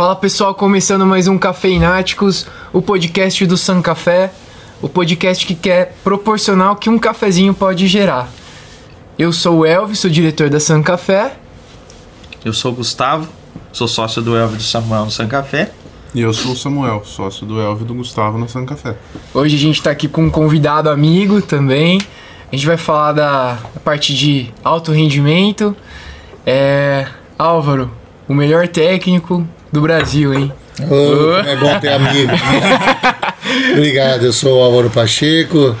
Fala pessoal, começando mais um Cafeináticos, o podcast do San Café, o podcast que quer proporcionar o que um cafezinho pode gerar. Eu sou o Elvis, sou diretor da San Café. Eu sou o Gustavo, sou sócio do Elvis do Samuel no San Café. E eu sou o Samuel, sócio do Elvio e do Gustavo no San Café. Hoje a gente tá aqui com um convidado amigo também. A gente vai falar da parte de alto rendimento. É. Álvaro, o melhor técnico do Brasil, hein? Ô, é bom ter amigo. Obrigado, eu sou o Álvaro Pacheco.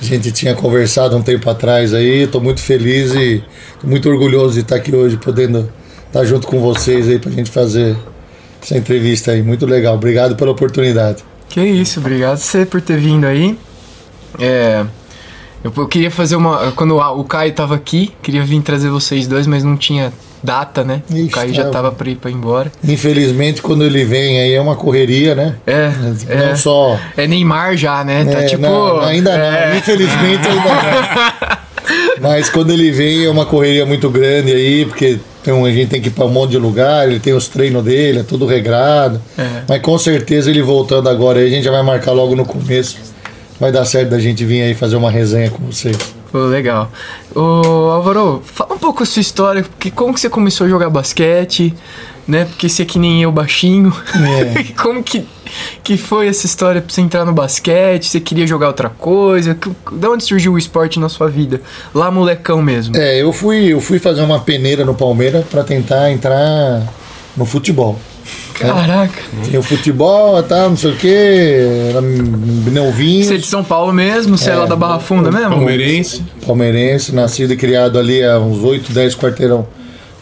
A gente tinha conversado um tempo atrás aí. Estou muito feliz e muito orgulhoso de estar aqui hoje, podendo estar junto com vocês aí pra gente fazer essa entrevista aí. Muito legal. Obrigado pela oportunidade. Que isso, obrigado você por ter vindo aí. É. Eu, eu queria fazer uma. Quando o, Caio tava aqui, queria vir trazer vocês dois, mas não tinha data, né? o Ixi, Caio já tá. tava pra ir, pra ir embora. Infelizmente, quando ele vem aí é uma correria, né? É. Não é. só. É Neymar já, né? Tá É, tipo. não, ainda é. não, infelizmente ainda não. Mas quando ele vem é uma correria muito grande aí, porque tem um- a gente tem que ir para um monte de lugar, ele tem os treinos dele, é tudo regrado. É. Mas com certeza ele voltando agora aí, a gente já vai marcar logo no começo. Vai dar certo da gente vir aí fazer uma resenha com vocês. Pô, legal. Ô, Álvaro, fala um pouco a sua história, porque como que você começou a jogar basquete, né? Porque você é que nem eu, baixinho. É. como que, que foi essa história pra você entrar no basquete? Você queria jogar outra coisa? Que- Da onde surgiu o esporte na sua vida? Lá molecão mesmo. É, eu fui, eu fui fazer uma peneira no Palmeiras para tentar entrar no futebol. Caraca. Tem o futebol, tá, não sei o quê, era novinho. Você é de São Paulo mesmo? Você é, É, lá da Barra Funda mesmo? Palmeirense. palmeirense, nascido e criado ali há uns 8, 10 quarteirão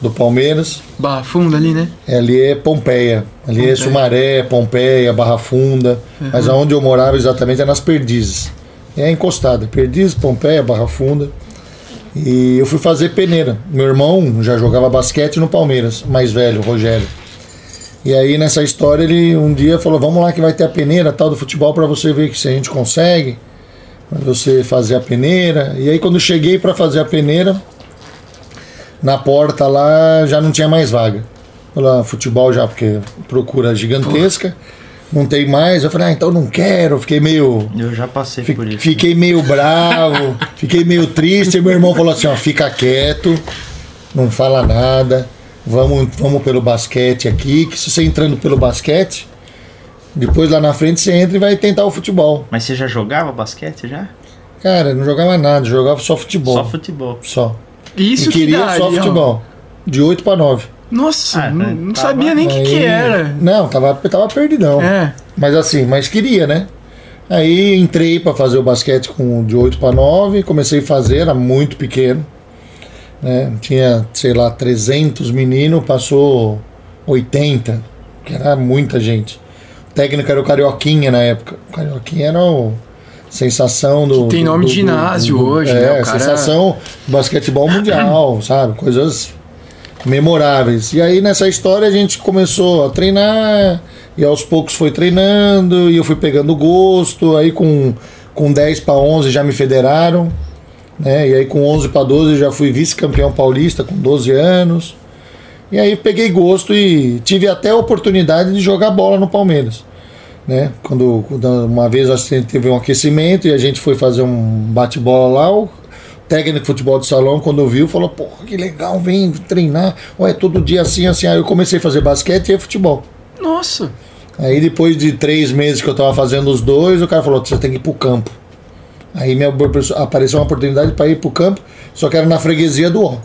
do Palmeiras. Barra Funda ali, né? É, Ali é Pompeia. Ali Pompeia. é Sumaré, Pompeia, Barra Funda. Mas aonde eu morava exatamente é nas Perdizes. É encostada. Perdizes, Pompeia, Barra Funda. E eu fui fazer peneira. Meu irmão já jogava basquete no Palmeiras, mais velho, o Rogério. E aí nessa história ele um dia falou: "Vamos lá que vai ter a peneira tal do futebol para você ver que se a gente consegue, você fazer a peneira". E aí quando cheguei para fazer a peneira, na porta lá já não tinha mais vaga. Falei, ah, futebol já, porque procura gigantesca, não tem mais. Eu falei, ah, então não quero. Fiquei meio. Eu já passei fi- por isso. Fiquei meio bravo, fiquei meio triste. E meu irmão falou assim: ó, fica quieto, não fala nada. Vamos, vamos pelo basquete aqui, que se você entrando pelo basquete, depois lá na frente você entra e vai tentar o futebol. Mas você já jogava basquete já? Cara, eu não jogava nada, jogava só futebol. Só futebol. Só. Isso e que queria só ó. futebol. De 8 para 9. Nossa, Ah, não, né? não Tava- sabia nem o que, que era. Não, tava, tava perdidão. É. Mas assim, mas queria, né? Aí entrei pra fazer o basquete com de 8 para 9, comecei a fazer, era muito pequeno. Né? Tinha, sei lá, 300 meninos, passou 80, que era muita gente. O técnico era o Carioquinha na época. O Carioquinha era o sensação do. tem do- nome do- de ginásio do- hoje, é, né? O cara- sensação do basquetebol mundial, sabe? Coisas memoráveis. E aí nessa história a gente começou a treinar e aos poucos foi treinando e eu fui pegando gosto. Aí com, com 10 para 11 já me federaram, né? E aí com 11 para 12 já fui vice-campeão paulista com 12 anos. E aí peguei gosto e tive até a oportunidade de jogar bola no Palmeiras. Né? Quando, quando uma vez a gente teve um aquecimento e a gente foi fazer um bate-bola lá, o técnico de futebol de salão, quando viu, falou: Porra, que legal, vem treinar. Ué, todo dia assim, assim. Aí eu comecei a fazer basquete e futebol. Nossa. Aí depois de três meses que eu tava fazendo os dois, o cara falou: Você tem que ir pro campo. Aí me apareceu uma oportunidade para ir pro campo, só que era na freguesia do Ó.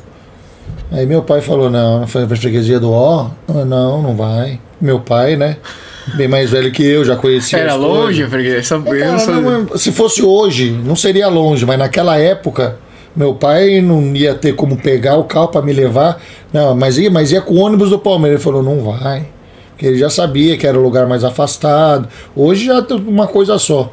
Aí meu pai falou: Não, na fre- freguesia do? Eu, Não, não vai. Meu pai, né? Bem mais velho que eu, já conhecia. Era longe, sabia. não, se fosse hoje, não seria longe, mas naquela época, meu pai não ia ter como pegar o carro para me levar. Não, mas ia, mas ia com o ônibus do Palmeiras. Ele falou, não vai. Porque ele já sabia que era o lugar mais afastado. Hoje já tem uma coisa só.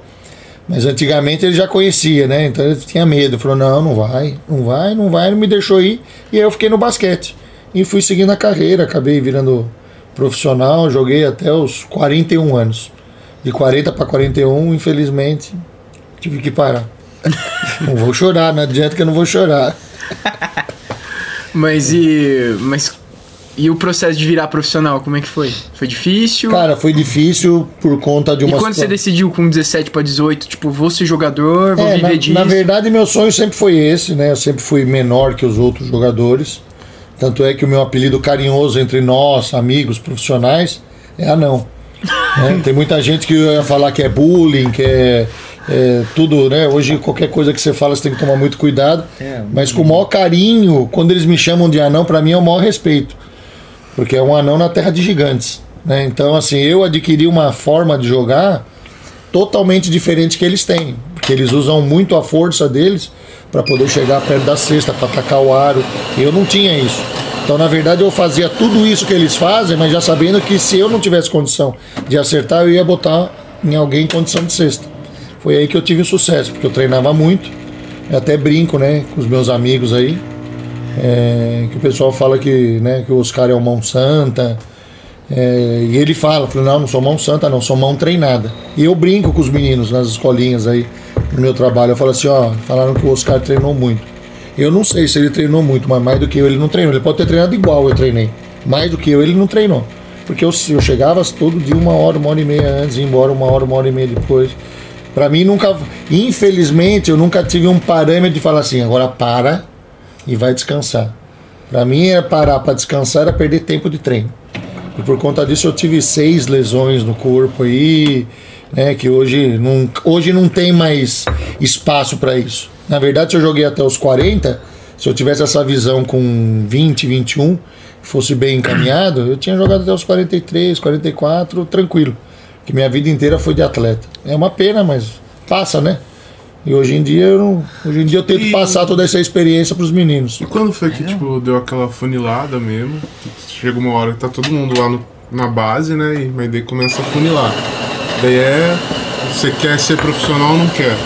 Mas antigamente ele já conhecia, né? Então ele tinha medo. Ele falou, não, não vai, não vai, não vai, não me deixou ir. E aí eu fiquei no basquete. E fui seguindo a carreira, acabei virando profissional, joguei até os 41 anos. De 40 para 41, infelizmente, tive que parar. não vou chorar, não adianta que eu não vou chorar. Mas e. Mas E o processo de virar profissional, como é que foi? Foi difícil? Cara, foi difícil por conta de e uma quando você decidiu com 17 pra 18, tipo, vou ser jogador, vou É, viver na, disso? na verdade, meu sonho sempre foi esse, né? Eu sempre fui menor que os outros jogadores. Tanto é que o meu apelido carinhoso entre nós, amigos, profissionais, é anão. né? Tem muita gente que ia falar que é bullying, que é, é tudo, né? Hoje qualquer coisa que você fala você tem que tomar muito cuidado. É, mas com o maior carinho, quando eles me chamam de anão, pra mim é o maior respeito. Porque é um anão na terra de gigantes. Né? Então, assim, eu adquiri uma forma de jogar totalmente diferente que eles têm. Porque eles usam muito a força deles para poder chegar perto da cesta, para atacar o aro. Eu não tinha isso. Então, na verdade, eu fazia tudo isso que eles fazem, mas já sabendo que se eu não tivesse condição de acertar, eu ia botar em alguém em condição de cesta. Foi aí que eu tive sucesso, porque eu treinava muito. Eu até brinco, né, com os meus amigos aí. É, que o pessoal fala que, né, que o Oscar é o mão santa. É, e ele fala, fala, não, não sou mão santa, não, sou mão treinada. E eu brinco com os meninos nas escolinhas aí, no meu trabalho. Eu falo assim, ó, falaram que o Oscar treinou muito. Eu não sei se ele treinou muito, mas mais do que eu ele não treinou. Ele pode ter treinado igual eu treinei. Mais do que eu ele não treinou. Porque eu, eu chegava todo dia uma hora, uma hora e meia antes, ia embora uma hora, uma hora e meia depois. Pra mim nunca, infelizmente, eu nunca tive um parâmetro de falar assim, agora para e vai descansar. Pra mim era parar pra descansar era perder tempo de treino. E por conta disso eu tive seis lesões no corpo aí, né, que hoje não, hoje não tem mais espaço para isso. Na verdade, se eu joguei até os 40, se eu tivesse essa visão com 20, 21, fosse bem encaminhado, eu tinha jogado até os 43, 44, tranquilo. Que minha vida inteira foi de atleta. É uma pena, mas passa, né? E hoje em dia eu, não- hoje em dia eu tento E- passar toda essa experiência pros meninos. E quando foi que, tipo, deu aquela funilada mesmo? Chega uma hora que tá todo mundo lá no- na base, né? E, mas daí começa a funilar. Daí é. Você quer ser profissional ou não quer?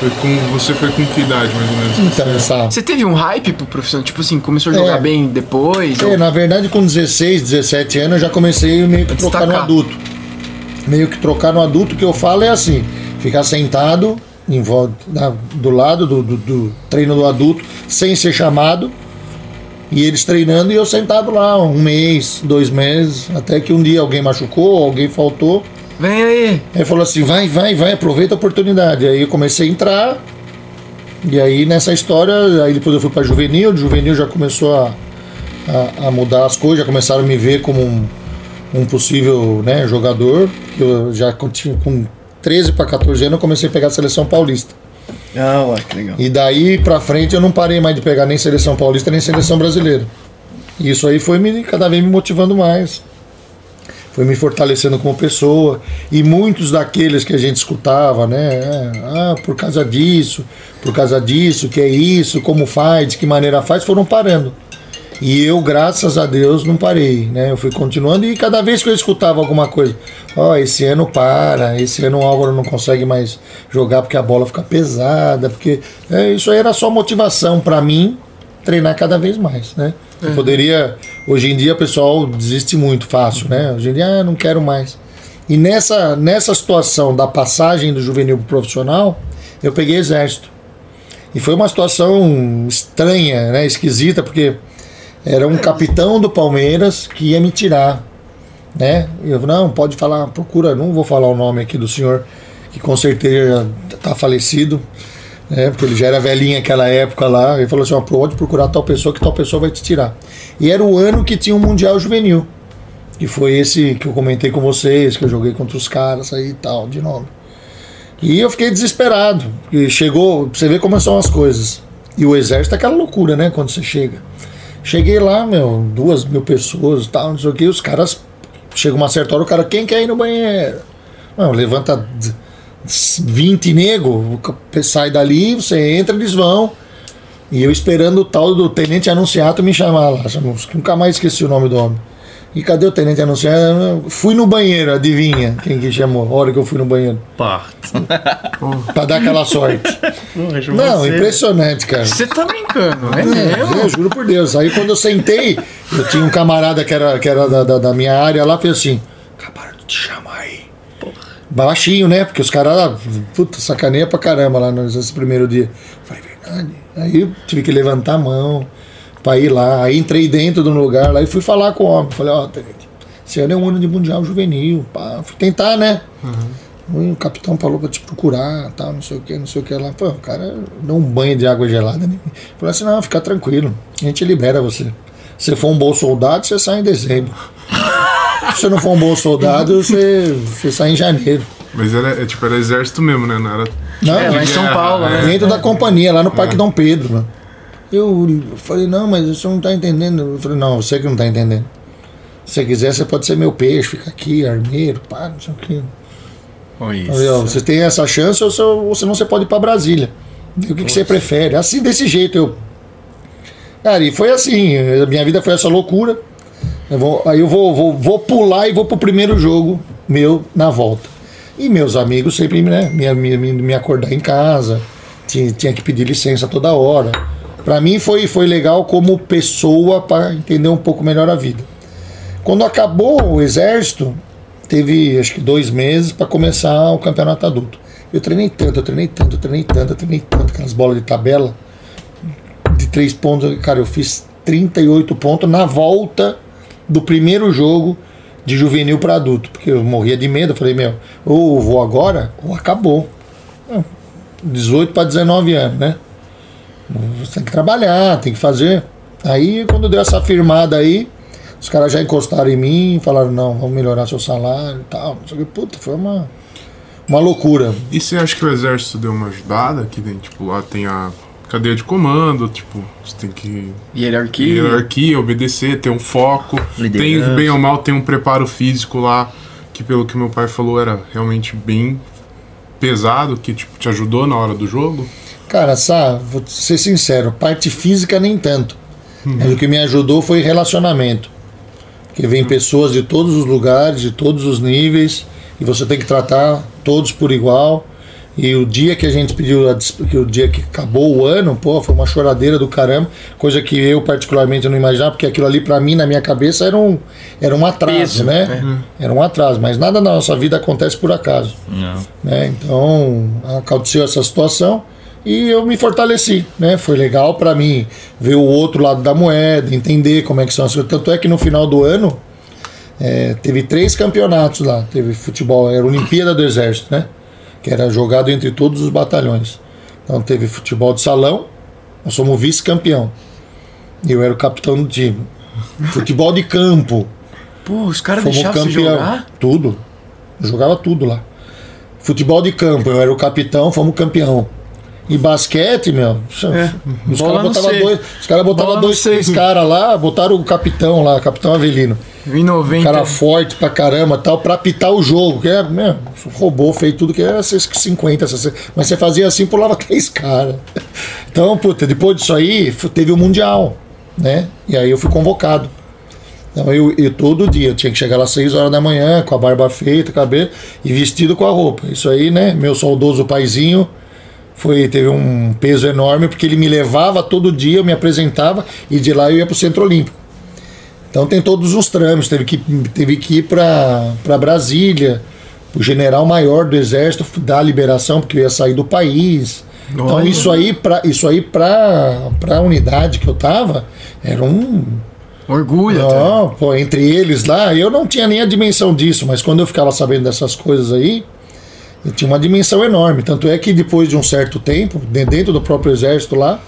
Foi com, você foi com que idade, mais ou menos? Então, essa, Você teve um hype pro profissional? Tipo assim, começou a jogar É. bem depois? É, ou- na verdade, com 16, 17 anos, eu já comecei meio que trocar no adulto. Meio que trocar no adulto, que eu falo é assim: ficar sentado em volta, na- do lado do, do- do treino do adulto, sem ser chamado, e eles treinando e eu sentado lá um mês, dois meses, até que um dia alguém machucou, alguém faltou. Vem aí. Aí falou assim: vai, vai, vai, aproveita a oportunidade. Aí eu comecei a entrar. E aí nessa história, aí depois eu fui para juvenil, de juvenil já começou a, a, a mudar as coisas, já começaram a me ver como um, um possível né, jogador. Que eu já com 13 para 14 anos eu comecei a pegar a seleção paulista. Ah, ué, que legal. E daí pra frente eu não parei mais de pegar nem seleção paulista nem seleção brasileira. E isso aí foi me, cada vez me motivando mais. Foi me fortalecendo como pessoa. E muitos daqueles que a gente escutava, né? Ah, por causa disso, por causa disso, que é isso, como faz, de que maneira faz, foram parando. E eu, graças a Deus, não parei, né? Eu fui continuando e cada vez que eu escutava alguma coisa, ó, esse ano para, esse ano o Álvaro não consegue mais jogar porque a bola fica pesada, porque é, isso aí era só motivação para mim treinar cada vez mais, né? Eu poderia, hoje em dia o pessoal desiste muito fácil, né? Hoje em dia, ah, não quero mais. E nessa, nessa situação da passagem do juvenil pro profissional, eu peguei exército. E foi uma situação estranha, né? Esquisita, porque era um capitão do Palmeiras que ia me tirar, né? Eu não pode falar, procura, não vou falar o nome aqui do senhor que com certeza está falecido, né? Porque ele já era velhinho naquela época lá. Ele falou assim, ó, pode procurar tal pessoa que tal pessoa vai te tirar. E era o ano que tinha um mundial juvenil, que foi esse que eu comentei com vocês, que eu joguei contra os caras aí e tal, de nome. E eu fiquei desesperado. E chegou, você ver como são as coisas. E o exército é aquela loucura, né? Quando você chega. Cheguei lá, meu, duas mil pessoas tal, não sei o que, os caras. Chega uma certa hora, o cara, quem quer ir no banheiro? Não, levanta d- 20 nego, sai dali, você entra, eles vão. E eu esperando o tal do tenente anunciado me chamar lá. Nunca mais esqueci o nome do homem. E cadê o tenente anunciado? Fui no banheiro, adivinha quem que chamou? A hora que eu fui no banheiro. Parto. Pra dar aquela sorte. Não, impressionante, cara. Você tá brincando, é É, mesmo? eu juro por Deus. Aí quando eu sentei, eu tinha um camarada que era, que era da, da, da minha área lá, fez assim: acabaram de te chamar aí. Baixinho, né? Porque os caras, puta, sacaneia pra caramba lá nesse primeiro dia. Falei, verdade. Aí eu tive que levantar a mão. Pra ir lá. Aí entrei dentro do lugar lá e fui falar com o homem. Falei, ó, tenente, esse ano é um ano de Mundial Juvenil. Pá. Fui tentar, né? O capitão falou pra te procurar, tal, não sei o que, não sei o que lá. Pô, o cara deu um banho de água gelada. Né? Falei assim, não, fica tranquilo, a gente libera você. Se for um bom soldado, você sai em dezembro. Se você não for um bom soldado, você, você sai em janeiro. Mas era, é, tipo, era exército mesmo, né? Não era. Não, É, lá em São Paulo, né? dentro da companhia, lá no Parque Dom Pedro. Né? Eu falei, não, mas você não tá entendendo. Eu falei, não, você que não tá entendendo. Se você quiser, você pode ser meu peixe, fica aqui, armeiro, pá, não sei o que. Isso. você tem essa chance ou, se- ou senão você pode ir pra Brasília. O que, que você prefere? Assim, desse jeito, eu. Cara, e foi assim, a minha vida foi essa loucura. Eu vou- aí eu vou, vou, vou pular e vou pro primeiro jogo meu na volta. E meus amigos sempre né, me, me, me, me acordar em casa, tinha, tinha que pedir licença toda hora. Pra mim foi, foi legal como pessoa para entender um pouco melhor a vida. Quando acabou o exército, teve acho que dois meses para começar o campeonato adulto. Eu treinei tanto, eu treinei tanto, eu treinei tanto, eu treinei tanto, aquelas bolas de tabela de três pontos, cara, eu fiz 38 pontos na volta do primeiro jogo de juvenil para adulto, porque eu morria de medo, eu falei, meu, ou vou agora, ou acabou. Ah, 18 para 19 anos, né? Você tem que trabalhar, tem que fazer. Aí, quando deu essa firmada aí, os caras já encostaram em mim, falaram, não, vamos melhorar seu salário e tal. Não sei o que. Puta, foi uma, uma loucura. E você acha que o exército deu uma ajudada? Que tem, tipo, lá tem a cadeia de comando, tipo, você tem que Hierarquia. hierarquia, obedecer, ter um foco. Liderança. Tem, bem ou mal, tem um preparo físico lá, que pelo que meu pai falou era realmente bem pesado, que tipo, te ajudou na hora do jogo. Cara, Sá, vou ser sincero, parte física nem tanto. Mas o que me ajudou foi relacionamento. Porque vem pessoas de todos os lugares, de todos os níveis, e você tem que tratar todos por igual. E o dia que a gente pediu, a que o dia que acabou o ano, pô, foi uma choradeira do caramba, coisa que eu particularmente não imaginava, porque aquilo ali pra mim, na minha cabeça, era um, era um atraso, Peso, né? Era um atraso, mas nada na nossa vida acontece por acaso Não. né? Então aconteceu essa situação e eu me fortaleci, né? Foi legal para mim ver o outro lado da moeda, entender como é que são as coisas. Tanto é que no final do ano é, teve três campeonatos lá. Teve futebol, era Olimpíada do Exército, né? Que era jogado entre todos os batalhões. Então teve futebol de salão, nós somos vice-campeão. E eu era o capitão do time. Futebol de campo, Pô, os caras deixavam campeão. jogar? Tudo. Eu jogava tudo lá. Futebol de campo, eu era o capitão, fomos campeão. E basquete, meu. Os Bola caras botavam dois, os cara botava dois, caras lá, botaram o capitão lá, capitão Avelino. Em 90. Cara forte pra caramba tal, pra apitar o jogo. Que é, meu, roubou, fez tudo que era 50, 60. Mas você fazia assim, pulava três caras. Então, puta, depois disso aí, teve o Mundial, né? E aí eu fui convocado. Então eu, eu todo dia, eu tinha que chegar lá às 6 horas da manhã, com a barba feita, cabelo e vestido com a roupa. Isso aí, né? Meu saudoso paizinho foi, teve um peso enorme, porque ele me levava todo dia, eu me apresentava e de lá eu ia pro Centro Olímpico. Então tem todos os trâmites, teve que, teve que ir para Brasília, o general maior do exército dar a liberação, porque eu ia sair do país. Então Olha. isso aí para isso aí para a unidade que eu tava era um Orgulho até. não, pô, entre eles lá, eu não tinha nem a dimensão disso, mas quando eu ficava sabendo dessas coisas aí, eu tinha uma dimensão enorme. Tanto é que depois de um certo tempo, de- dentro do próprio exército lá,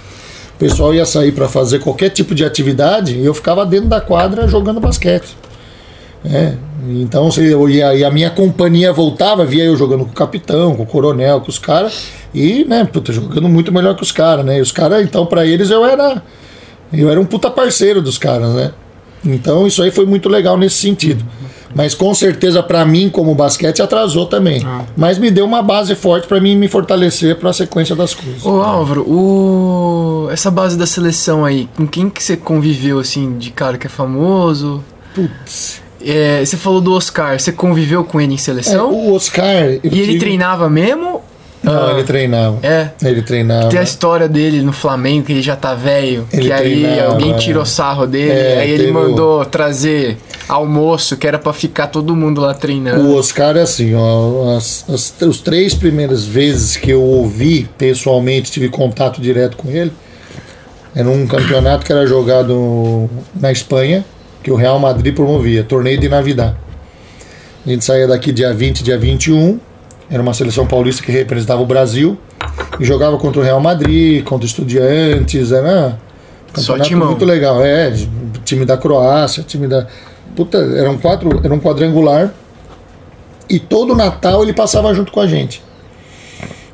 o pessoal ia sair para fazer qualquer tipo de atividade e eu ficava dentro da quadra jogando basquete. É, então, eu ia, e a minha companhia voltava, via eu jogando com o capitão, com o coronel, com os caras, e, né, puta, jogando muito melhor que os caras, né? E os caras, então, para eles eu era eu era um puta parceiro dos caras, né? Então isso aí foi muito legal nesse sentido. Mas com certeza pra mim como basquete atrasou também. Mas me deu uma base forte pra mim me fortalecer pra sequência das coisas. Ô Álvaro, o... essa base da seleção aí, com quem que você conviveu assim, de cara que é famoso? Putz. É, você falou do Oscar, você conviveu com ele em É, seleção? o Oscar. e ele tive- treinava mesmo? Não, Ah, ele treinava. É. Ele treinava. Tem a história dele no Flamengo, que ele já tá velho. Que aí treinava, alguém é. tirou sarro dele. É, aí ele teve o- mandou trazer almoço, que era pra ficar todo mundo lá treinando. O Oscar é assim, ó, as, as, os três primeiras vezes que eu ouvi pessoalmente, tive contato direto com ele, Era um campeonato que era jogado na Espanha, que o Real Madrid promovia, torneio de Navidad. A gente saía daqui dia 20, dia 21, era uma seleção paulista que representava o Brasil e jogava contra o Real Madrid, contra Estudiantes, era um Só timão. muito legal. É, time da Croácia, time da. Puta, eram quatro, era um quadrangular. E todo Natal ele passava junto com a gente.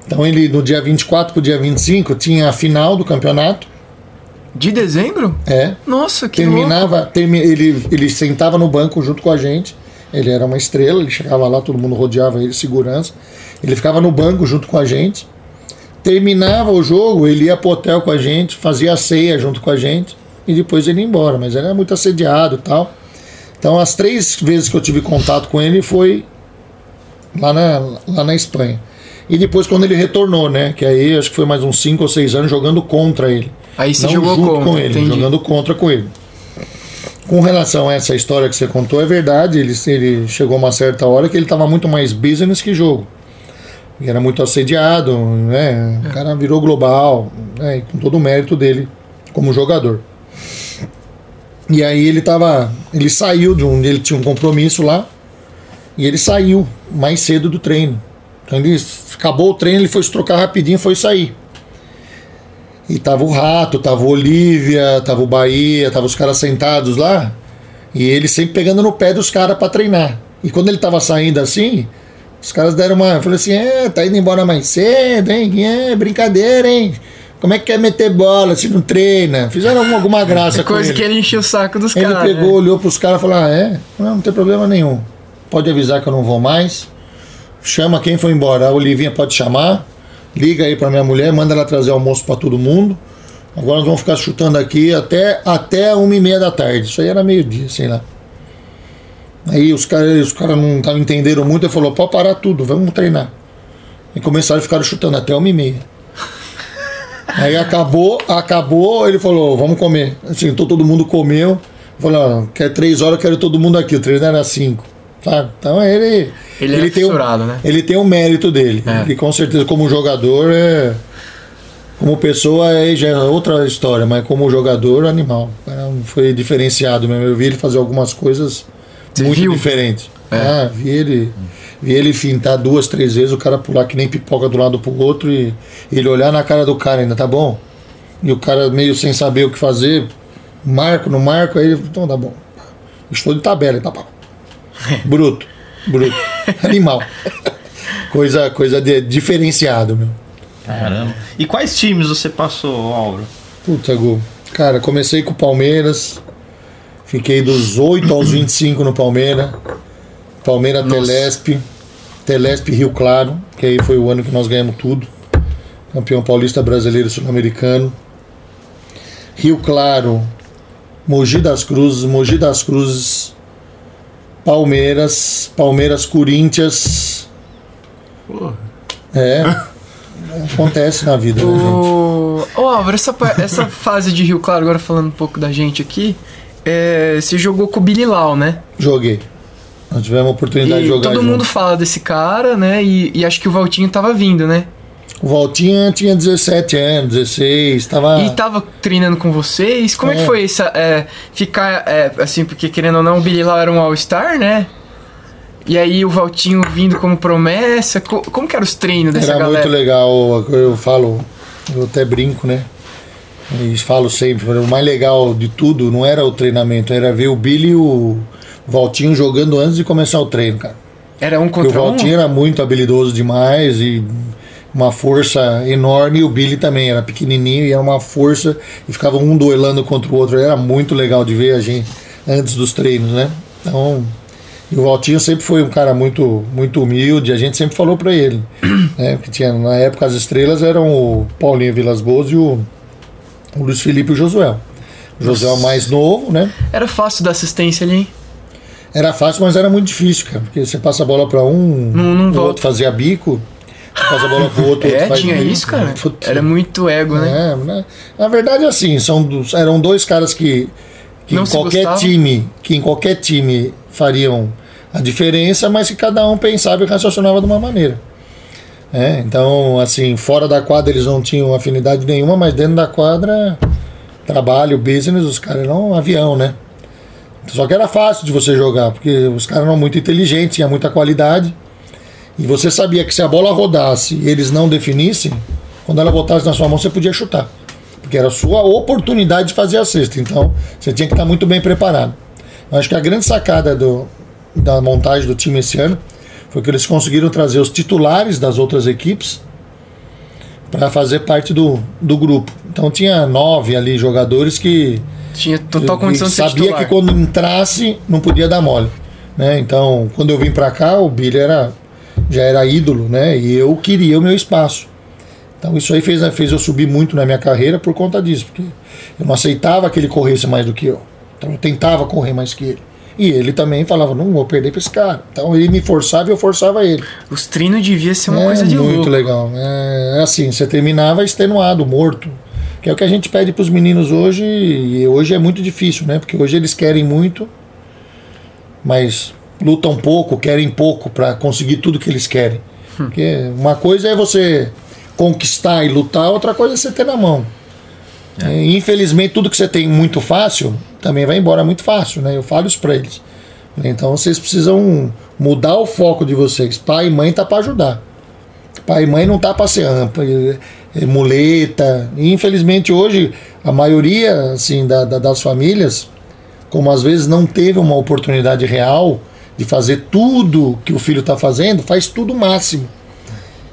Então ele, no dia 24 pro dia 25, tinha a final do campeonato. De dezembro? É. Nossa, que. Terminava, termi, ele, ele sentava no banco junto com a gente. Ele era uma estrela, ele chegava lá, todo mundo rodeava ele, segurança. Ele ficava no banco junto com a gente. Terminava o jogo, ele ia pro hotel com a gente, fazia a ceia junto com a gente e depois ele ia embora. Mas ele era muito assediado e tal. Então, as três vezes que eu tive contato com ele foi lá na, lá na Espanha. E depois, quando ele retornou, né? Que aí acho que foi mais uns 5 ou 6 anos jogando contra ele. Aí você Não jogou junto contra, com ele, entendi. jogando contra com ele. Com relação a essa história que você contou, é verdade. Ele, ele chegou a uma certa hora que ele estava muito mais business que jogo. Ele era muito assediado, né? O cara virou global, né? E com todo o mérito dele como jogador. E aí ele tava. Ele saiu de um. Ele tinha um compromisso lá. E ele saiu mais cedo do treino. Então ele acabou o treino, ele foi se trocar rapidinho e foi sair. E tava o Rato, tava o Olívia, tava o Bahia, tava os caras sentados lá. E ele sempre pegando no pé dos caras pra treinar. E quando ele tava saindo assim, os caras deram uma. Eu falei assim: é, tá indo embora mais cedo, hein? É, brincadeira, hein? Como é que quer meter bola se não treina? Fizeram alguma, alguma graça É com coisa ele. que ele encheu o saco dos Ele caras. pegou, né? olhou pros caras e falou: Ah, é? Não, não tem problema nenhum. Pode avisar que eu não vou mais. Chama quem foi embora. A Olivinha pode chamar. Liga aí pra minha mulher, manda ela trazer almoço pra todo mundo. Agora nós vamos ficar chutando aqui até, até uma e meia da tarde. Isso aí era meio-dia, sei lá. Aí os caras os cara não tavam entenderam muito. Ele falou: Pode parar tudo, vamos treinar. E começaram a ficar chutando até uma e meia. Aí acabou, acabou, ele falou, vamos comer. Assim, então todo mundo comeu. Falou, quer três horas, eu quero todo mundo aqui. O treino era cinco. Sabe? Então ele. Ele é tem um, fissurado, né? Ele tem um mérito dele. É. Ele com certeza, como jogador, é. Como pessoa aí já é outra história, mas como jogador, animal. O cara foi diferenciado mesmo. Eu vi ele fazer algumas coisas Você muito viu? diferentes. É. Ah, vi ele. Vi ele fintar duas, três vezes, o cara pular que nem pipoca do lado pro outro e ele olhar na cara do cara ainda, tá bom? E o cara meio sem saber o que fazer, marco, não marco, aí ele, então tá bom. Estou de tabela, tá bom. Bruto, bruto. Animal. Coisa, coisa de, diferenciado, meu. Caramba. E quais times você passou, Álvaro? Puta, gol. Cara, comecei com o Palmeiras. Fiquei dos 8 aos 25 no Palmeiras. Palmeiras Nossa. Telesp. Telesp Rio Claro, que aí foi o ano que nós ganhamos tudo. Campeão paulista brasileiro sul-americano. Rio Claro, Mogi das Cruzes, Mogi das Cruzes, Palmeiras, Palmeiras Corinthians. Porra. É. Acontece na vida, né, gente? Ô, Álvaro, essa, essa fase de Rio Claro, agora falando um pouco da gente aqui, é, você jogou com o Billy Lau, né? Joguei. Nós tivemos a oportunidade de E jogar todo junto. mundo fala desse cara, né? E, e acho que o Valtinho tava vindo, né? O Valtinha tinha 17 anos, 16, tava. E tava treinando com vocês. Como é, que É. foi essa, é, ficar, é, assim, porque querendo ou não, o Billy Lau era um All-Star, né? E aí o Valtinho vindo como promessa. Co- como que eram os treinos dessa Era galera? muito legal, eu falo, eu até brinco, né? E falo sempre, o mais legal de tudo não era o treinamento, era ver o Billy e o Valtinho jogando antes de começar o treino, cara. Era um Porque o contra um? Valtinho era muito habilidoso demais e uma força enorme, e o Billy também era pequenininho e era uma força, e ficava um duelando contra o outro. Era muito legal de ver a gente antes dos treinos, né? Então, e o Valtinho sempre foi um cara muito, muito humilde, a gente sempre falou pra ele, né? Que tinha, na época as estrelas eram o Paulinho Vilas Boas e o, o Luiz Felipe e o Josué. O Josué é o mais novo, né? Era fácil dar assistência ali, hein? Era fácil, mas era muito difícil, cara. Porque você passa a bola pra um, Não- não o volta. outro fazia bico, passa a bola pro outro, É, outro faz tinha isso, cara. Era muito ego, né? É, né? Na verdade, assim, são dos- eram dois caras que, que Não em qualquer time, que em qualquer time fariam a diferença, mas que cada um pensava e raciocinava de uma maneira. É, então, assim, fora da quadra eles não tinham afinidade nenhuma, mas dentro da quadra trabalho, business, os caras eram um avião, né? Só que era fácil de você jogar, porque os caras eram muito inteligentes, tinha muita qualidade. E você sabia que se a bola rodasse e eles não definissem, quando ela botasse na sua mão, você podia chutar. Porque era a sua oportunidade de fazer a cesta. Então, você tinha que estar muito bem preparado. Eu acho que a grande sacada do, da montagem do time esse ano foi que eles conseguiram trazer os titulares das outras equipes para fazer parte do, do grupo. Então tinha nove ali jogadores que Tinha total condição de ser sabia titular. que quando entrasse não podia dar mole, né? Então, quando eu vim pra cá, o Billy era já era ídolo, né? E eu queria o meu espaço. Então isso aí fez, fez eu subir muito na minha carreira por conta disso, porque eu não aceitava que ele corresse mais do que eu. Então eu tentava correr mais que ele. E ele também falava, não vou perder pra esse cara. Então ele me forçava e eu forçava ele. Os treinos devia ser uma é coisa de muito louco. legal. É, é assim, você terminava extenuado, morto. Que é o que a gente pede pros meninos hoje, e hoje é muito difícil, né? Porque hoje eles querem muito, mas lutam pouco, querem pouco para conseguir tudo que eles querem. Porque uma coisa é você conquistar e lutar, outra coisa é você ter na mão. É, infelizmente, tudo que você tem muito fácil também vai embora muito fácil, né? Eu falo isso pra eles. Então vocês precisam mudar o foco de vocês. Pai e mãe tá para ajudar. Pai e mãe não tá para ser ampla, é, é muleta. E, infelizmente hoje a maioria assim da- da- das famílias, como às vezes não teve uma oportunidade real de fazer tudo que o filho está fazendo, faz tudo o máximo.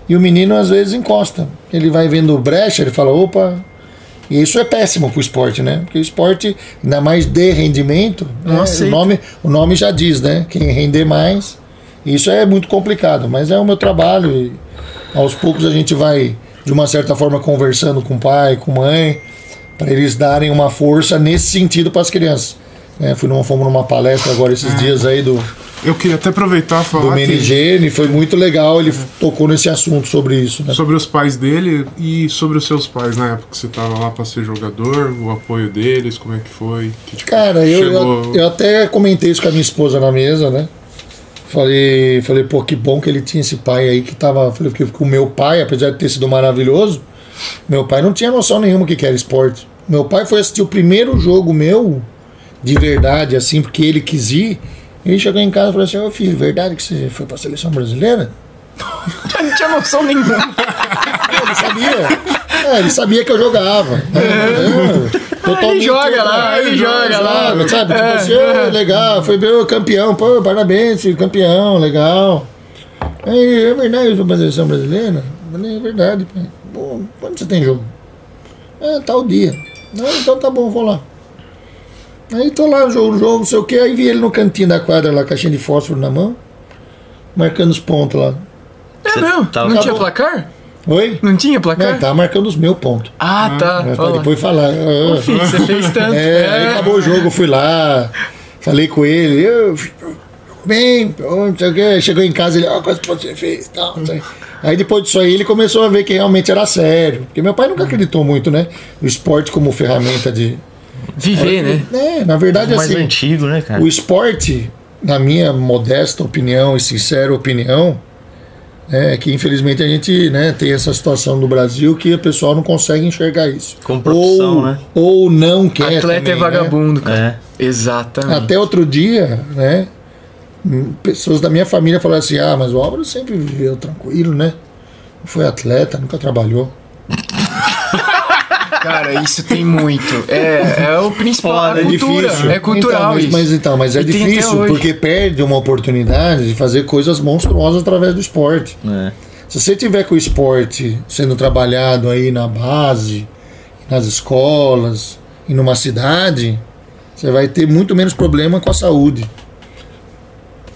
E o menino às vezes encosta. Ele vai vendo brecha, ele fala, opa. E isso é péssimo pro esporte, né? Porque o esporte, ainda mais de rendimento, né? o, nome, o nome já diz, né? Quem render mais. Isso é muito complicado, mas é o meu trabalho. E aos poucos a gente vai, de uma certa forma, conversando com o pai, com a mãe, para eles darem uma força nesse sentido para as crianças. É, fui numa, fomos numa palestra agora esses dias aí do, Eu queria até aproveitar e do falar que, Menigene, foi muito legal, ele tocou nesse assunto sobre isso, né? sobre os pais dele e sobre os seus pais na época que você tava lá para ser jogador, o apoio deles, como é que foi? Que, tipo, Cara, eu, chegou- eu, eu até comentei isso com a minha esposa na mesa, né? Falei, falei, pô, que bom que ele tinha esse pai aí que tava. Falei, porque o meu pai, apesar de ter sido maravilhoso, meu pai não tinha noção nenhuma que que era esporte. Meu pai foi assistir o primeiro jogo meu, de verdade, assim, porque ele quis ir. Ele chegou em casa e falou assim: Ô filho, verdade que você foi pra seleção brasileira? Não tinha noção nenhuma. Ele sabia. É, ele sabia que eu jogava. É, totalmente- Ele joga lá, ele joga lá. Sabe? Tipo É, assim, "Ô, é. legal, foi meu campeão, pô, parabéns, campeão, legal. Aí, é verdade, eu sou pra seleção brasileira? Eu falei, é verdade. Pô, quando você tem jogo? É, tal dia. Não, então tá bom, vou lá. Aí tô lá, jogo, jogo, não sei o que, aí vi ele no cantinho da quadra lá, caixinha de fósforo na mão, marcando os pontos lá. É Você mesmo? tava- Não tinha placar? Oi? Não tinha Não, placar? tá marcando os meus pontos. Ah, tá. É, Ó pra depois falar. Ah, filho, você fez tanto. É, aí acabou o jogo, eu fui lá, falei com ele, eu bem, não sei o que, chegou em casa, ele, ó, quantos pontos você fez, tal, não sei. Aí depois disso aí ele começou a ver que realmente era sério, porque meu pai nunca acreditou muito, né, no esporte como ferramenta de... Viver, né? É, na verdade mais assim, antigo, né, cara? o esporte, na minha modesta opinião e sincera opinião, é que infelizmente a gente né, tem essa situação no Brasil que o pessoal não consegue enxergar isso. Com profissão, ou, né? ou não quer. Atleta também, é né? vagabundo, cara. É. Exatamente. Até outro dia, né? Pessoas da minha família falaram assim: ah, mas o Álvaro sempre viveu tranquilo, né? Foi atleta, nunca trabalhou. Cara, isso tem muito. É, é o principal. Foda, é é cultura. difícil. É cultural então, mas, isso. Mas, então, mas é E difícil porque perde uma oportunidade de fazer coisas monstruosas através do esporte. É. Se você tiver com o esporte sendo trabalhado aí na base, nas escolas e numa cidade, você vai ter muito menos problema com a saúde.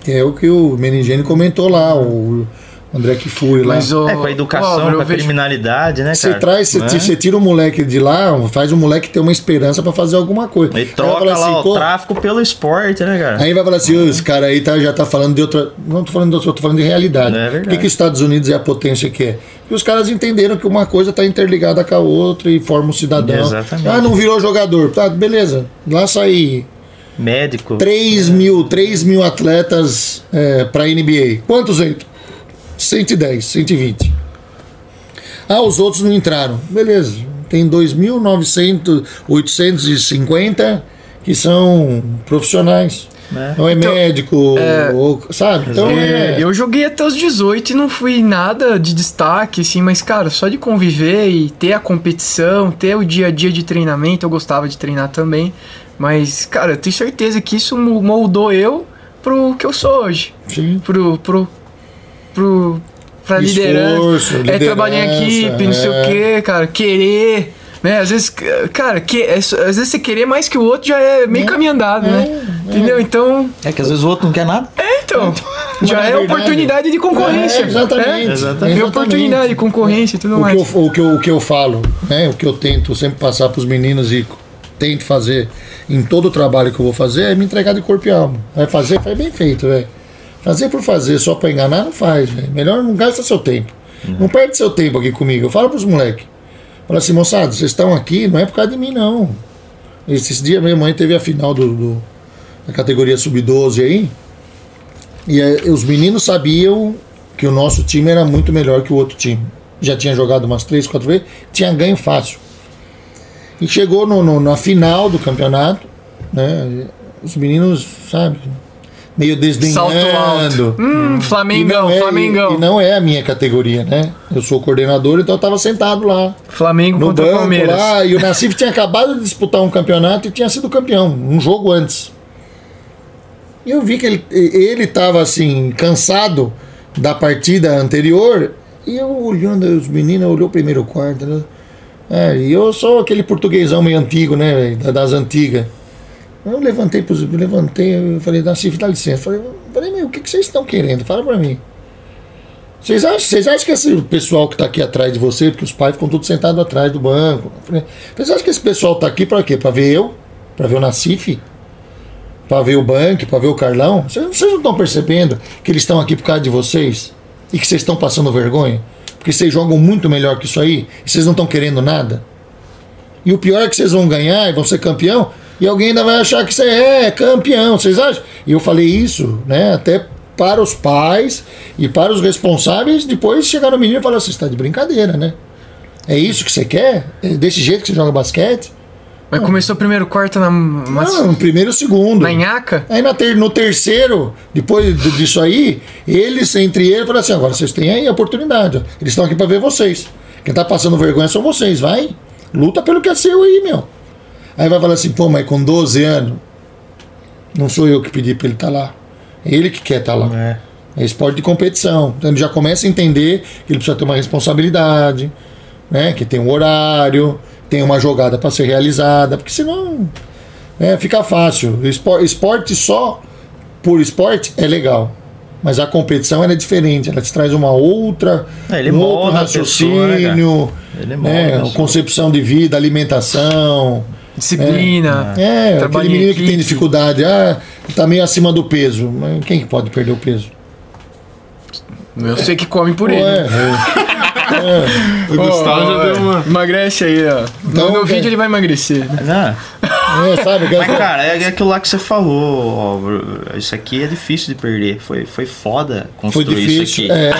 Que é o que o Meningene comentou lá, o André Kifuri lá. Mas, ô, É, com a educação, Álvaro, com a vejo- criminalidade, né, Você cara? traz, você, Né? você tira o moleque de lá, faz o moleque ter uma esperança pra fazer alguma coisa. E troca lá assim, o pô, tráfico pelo esporte, né, cara? Aí vai falar assim, "Ô, esse cara aí tá, já tá falando de outra. Não tô falando de outra, tô falando de realidade. É verdade. Por que, que os Estados Unidos é a potência que é? Porque os caras entenderam que uma coisa tá interligada com a outra e forma um cidadão. Exatamente. Ah, não virou jogador. Tá, beleza. Lá sair Médico. 3 mil, 3 mil atletas é, pra NBA. Quantos entram? 110, 120. Ah, os outros não entraram. Beleza. tem 2.850 que são profissionais. Né? Não é Então, médico, ou- sabe? Então É, é, eu joguei até os 18 e não fui nada de destaque, assim, mas, cara, só de conviver e ter a competição, ter o dia a dia de treinamento, eu gostava de treinar também. Mas, cara, eu tenho certeza que isso mo- moldou eu pro que eu sou hoje. sim. Pro. pro. Pro pra Esforço, liderança. É trabalhar em equipe, não sei é. o quê, cara. Querer. Né? Às vezes, cara, que, é às vezes você querer mais que o outro já é meio É, caminho andado, é, né? é. Entendeu? Então, É que às vezes o outro não quer nada. é, então. Mas, Já é verdade- oportunidade de concorrência. É, exatamente. É, Exatamente. É oportunidade de concorrência e tudo O que, mais. eu, o, que eu, o que eu falo, né? O que eu tento sempre passar para os meninos e tento fazer em todo o trabalho que eu vou fazer é me entregar de corpo e alma. Vai fazer, faz bem feito, velho. Fazer por fazer, só para enganar, não faz, velho. Melhor não gasta seu tempo. Não perde seu tempo aqui comigo. Eu falo pros moleques. Fala assim, moçada, vocês estão aqui, não é por causa de mim, não. Esses dias minha mãe teve a final do, do- da categoria sub-12 aí. E eh, os meninos sabiam que o nosso time era muito melhor que o outro time. Já tinha jogado umas três, quatro vezes, tinha ganho fácil. E chegou no, no- na final do campeonato, né? Os meninos, sabe, meio Salto alto. desdenhando. Hum, E Flamengão, não é- Flamengão. E não é a minha categoria, né? Eu sou coordenador, então eu tava sentado lá Flamengo no contra o banco Palmeiras. lá, e o Nassif tinha acabado de disputar um campeonato e tinha sido campeão, um jogo antes. E eu vi que ele, ele tava assim, cansado da partida anterior, e eu olhando os meninos, olhou o primeiro quarto, né? É, e eu sou aquele portuguesão meio antigo, né, das antigas. Eu levantei, pros, levantei, eu falei, Nassif, dá licença. Falei, falei, meu, o que, que vocês estão querendo? Fala pra mim. Vocês acham, vocês acham que esse pessoal que está aqui atrás de você, porque os pais ficam todos sentados atrás do banco, vocês acham que esse pessoal está aqui para quê? Para ver eu? Para ver o Nacife? Para ver o banco? Para ver o Carlão? Vocês, vocês não estão percebendo que eles estão aqui por causa de vocês? E que vocês estão passando vergonha? Porque vocês jogam muito melhor que isso aí e vocês não estão querendo nada? E o pior é que vocês vão ganhar e vão ser campeão e alguém ainda vai achar que você é campeão, vocês acham? E eu falei isso, né, até para os pais e para os responsáveis, depois chegar no menino e falar assim, você está de brincadeira, né? É isso que você quer? É desse jeito que você joga basquete? Mas começou o primeiro quarto na, mas, Não, no primeiro e segundo. na nhaca. Aí na ter- no terceiro, depois disso aí, eles, entre eles, falaram assim: agora vocês têm aí a oportunidade. ó. Eles estão aqui para ver vocês. Quem tá passando vergonha são vocês, vai. Luta pelo que é seu aí, meu. Aí vai falar assim: pô, mas com 12 anos, não sou eu que pedi para ele estar lá. É ele que quer estar lá. É. É esporte de competição. Então ele já começa a entender que ele precisa ter uma responsabilidade, né? Que tem um horário, tem uma jogada para ser realizada, porque senão é, fica fácil. Espor- Esporte só por esporte é legal. Mas a competição é diferente, ela te traz uma outra, É, ele um outro a pessoa, né, raciocínio, Ele né, a pessoa. concepção de vida, alimentação. Disciplina. É, Trabalho aquele menino que tem dificuldade, ah, tá meio acima do peso. Mas quem que pode perder o peso? Eu sei que come por ele. Ué, O Gustavo já deu uma. Emagrece aí, ó. Então, no no é. vídeo ele vai emagrecer. né? Não, é, sabe? mas cara, é aquilo lá que você falou. ó, isso aqui é difícil de perder. Foi, foi foda Foi construir isso difícil. aqui. É,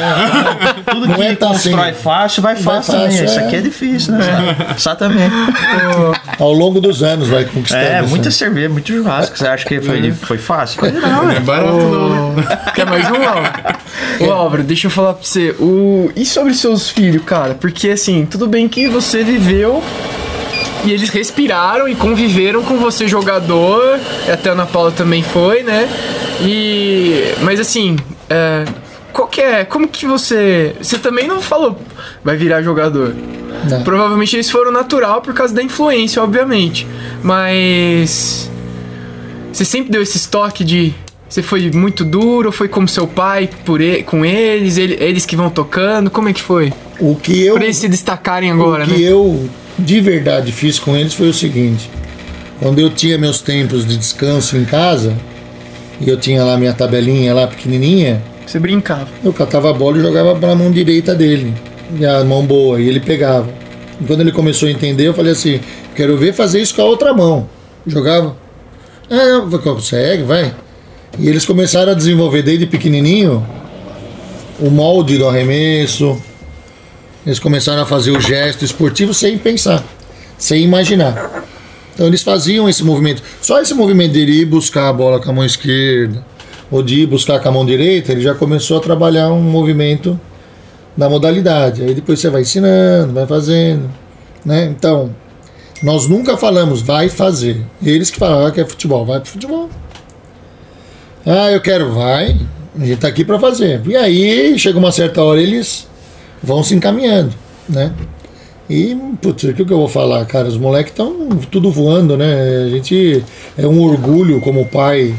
Tudo Não que é tão constrói assim. fácil, vai Vai fácil fácil, também. Isso é. aqui é difícil, né? Exatamente. ao longo dos anos vai conquistando. É, isso. muita cerveja, muito churrasco. Você acha que foi, foi fácil? Não, Não é barato, não. né? Quer mais um, Álvaro? Ô, Álvaro, deixa eu falar pra você. O... E sobre seus filhos, cara? Porque, assim, tudo bem que você viveu e eles respiraram e conviveram com você, jogador. Até a Ana Paula também foi, né? E... Mas, assim, é... Qual que é? Como que você... Você também não falou vai virar jogador. Não. Provavelmente eles foram natural por causa da influência, obviamente. Mas... Você sempre deu esse estoque de. Você foi muito duro, foi como seu pai por e- com eles, ele- eles que vão tocando, como é que foi? O que eu, Pra eles se destacarem agora, o que né? eu de verdade fiz com eles foi o seguinte: quando eu tinha meus tempos de descanso em casa, e eu tinha lá minha tabelinha lá pequenininha, Você brincava. eu catava a bola e jogava pra mão direita dele, e a mão boa, e ele pegava. E quando ele começou a entender, eu falei assim: quero ver fazer isso com a outra mão. Jogava. Ah, não, consegue, vai. E eles começaram a desenvolver desde pequenininho o molde do arremesso. Eles começaram a fazer o gesto esportivo sem pensar. sem imaginar. Então eles faziam esse movimento. Só esse movimento de ir buscar a bola com a mão esquerda, ou de ir buscar com a mão direita, ele já começou a trabalhar um movimento da modalidade. Aí depois você vai ensinando, vai fazendo. Né? Então, nós nunca falamos, vai fazer. Eles que falavam que é futebol, vai pro futebol. Ah, eu quero, vai. A gente tá aqui para fazer. E aí, chega uma certa hora, eles vão se encaminhando, né? E, putz, o que eu vou falar, cara? Os moleques estão tudo voando, né? A gente é um orgulho como pai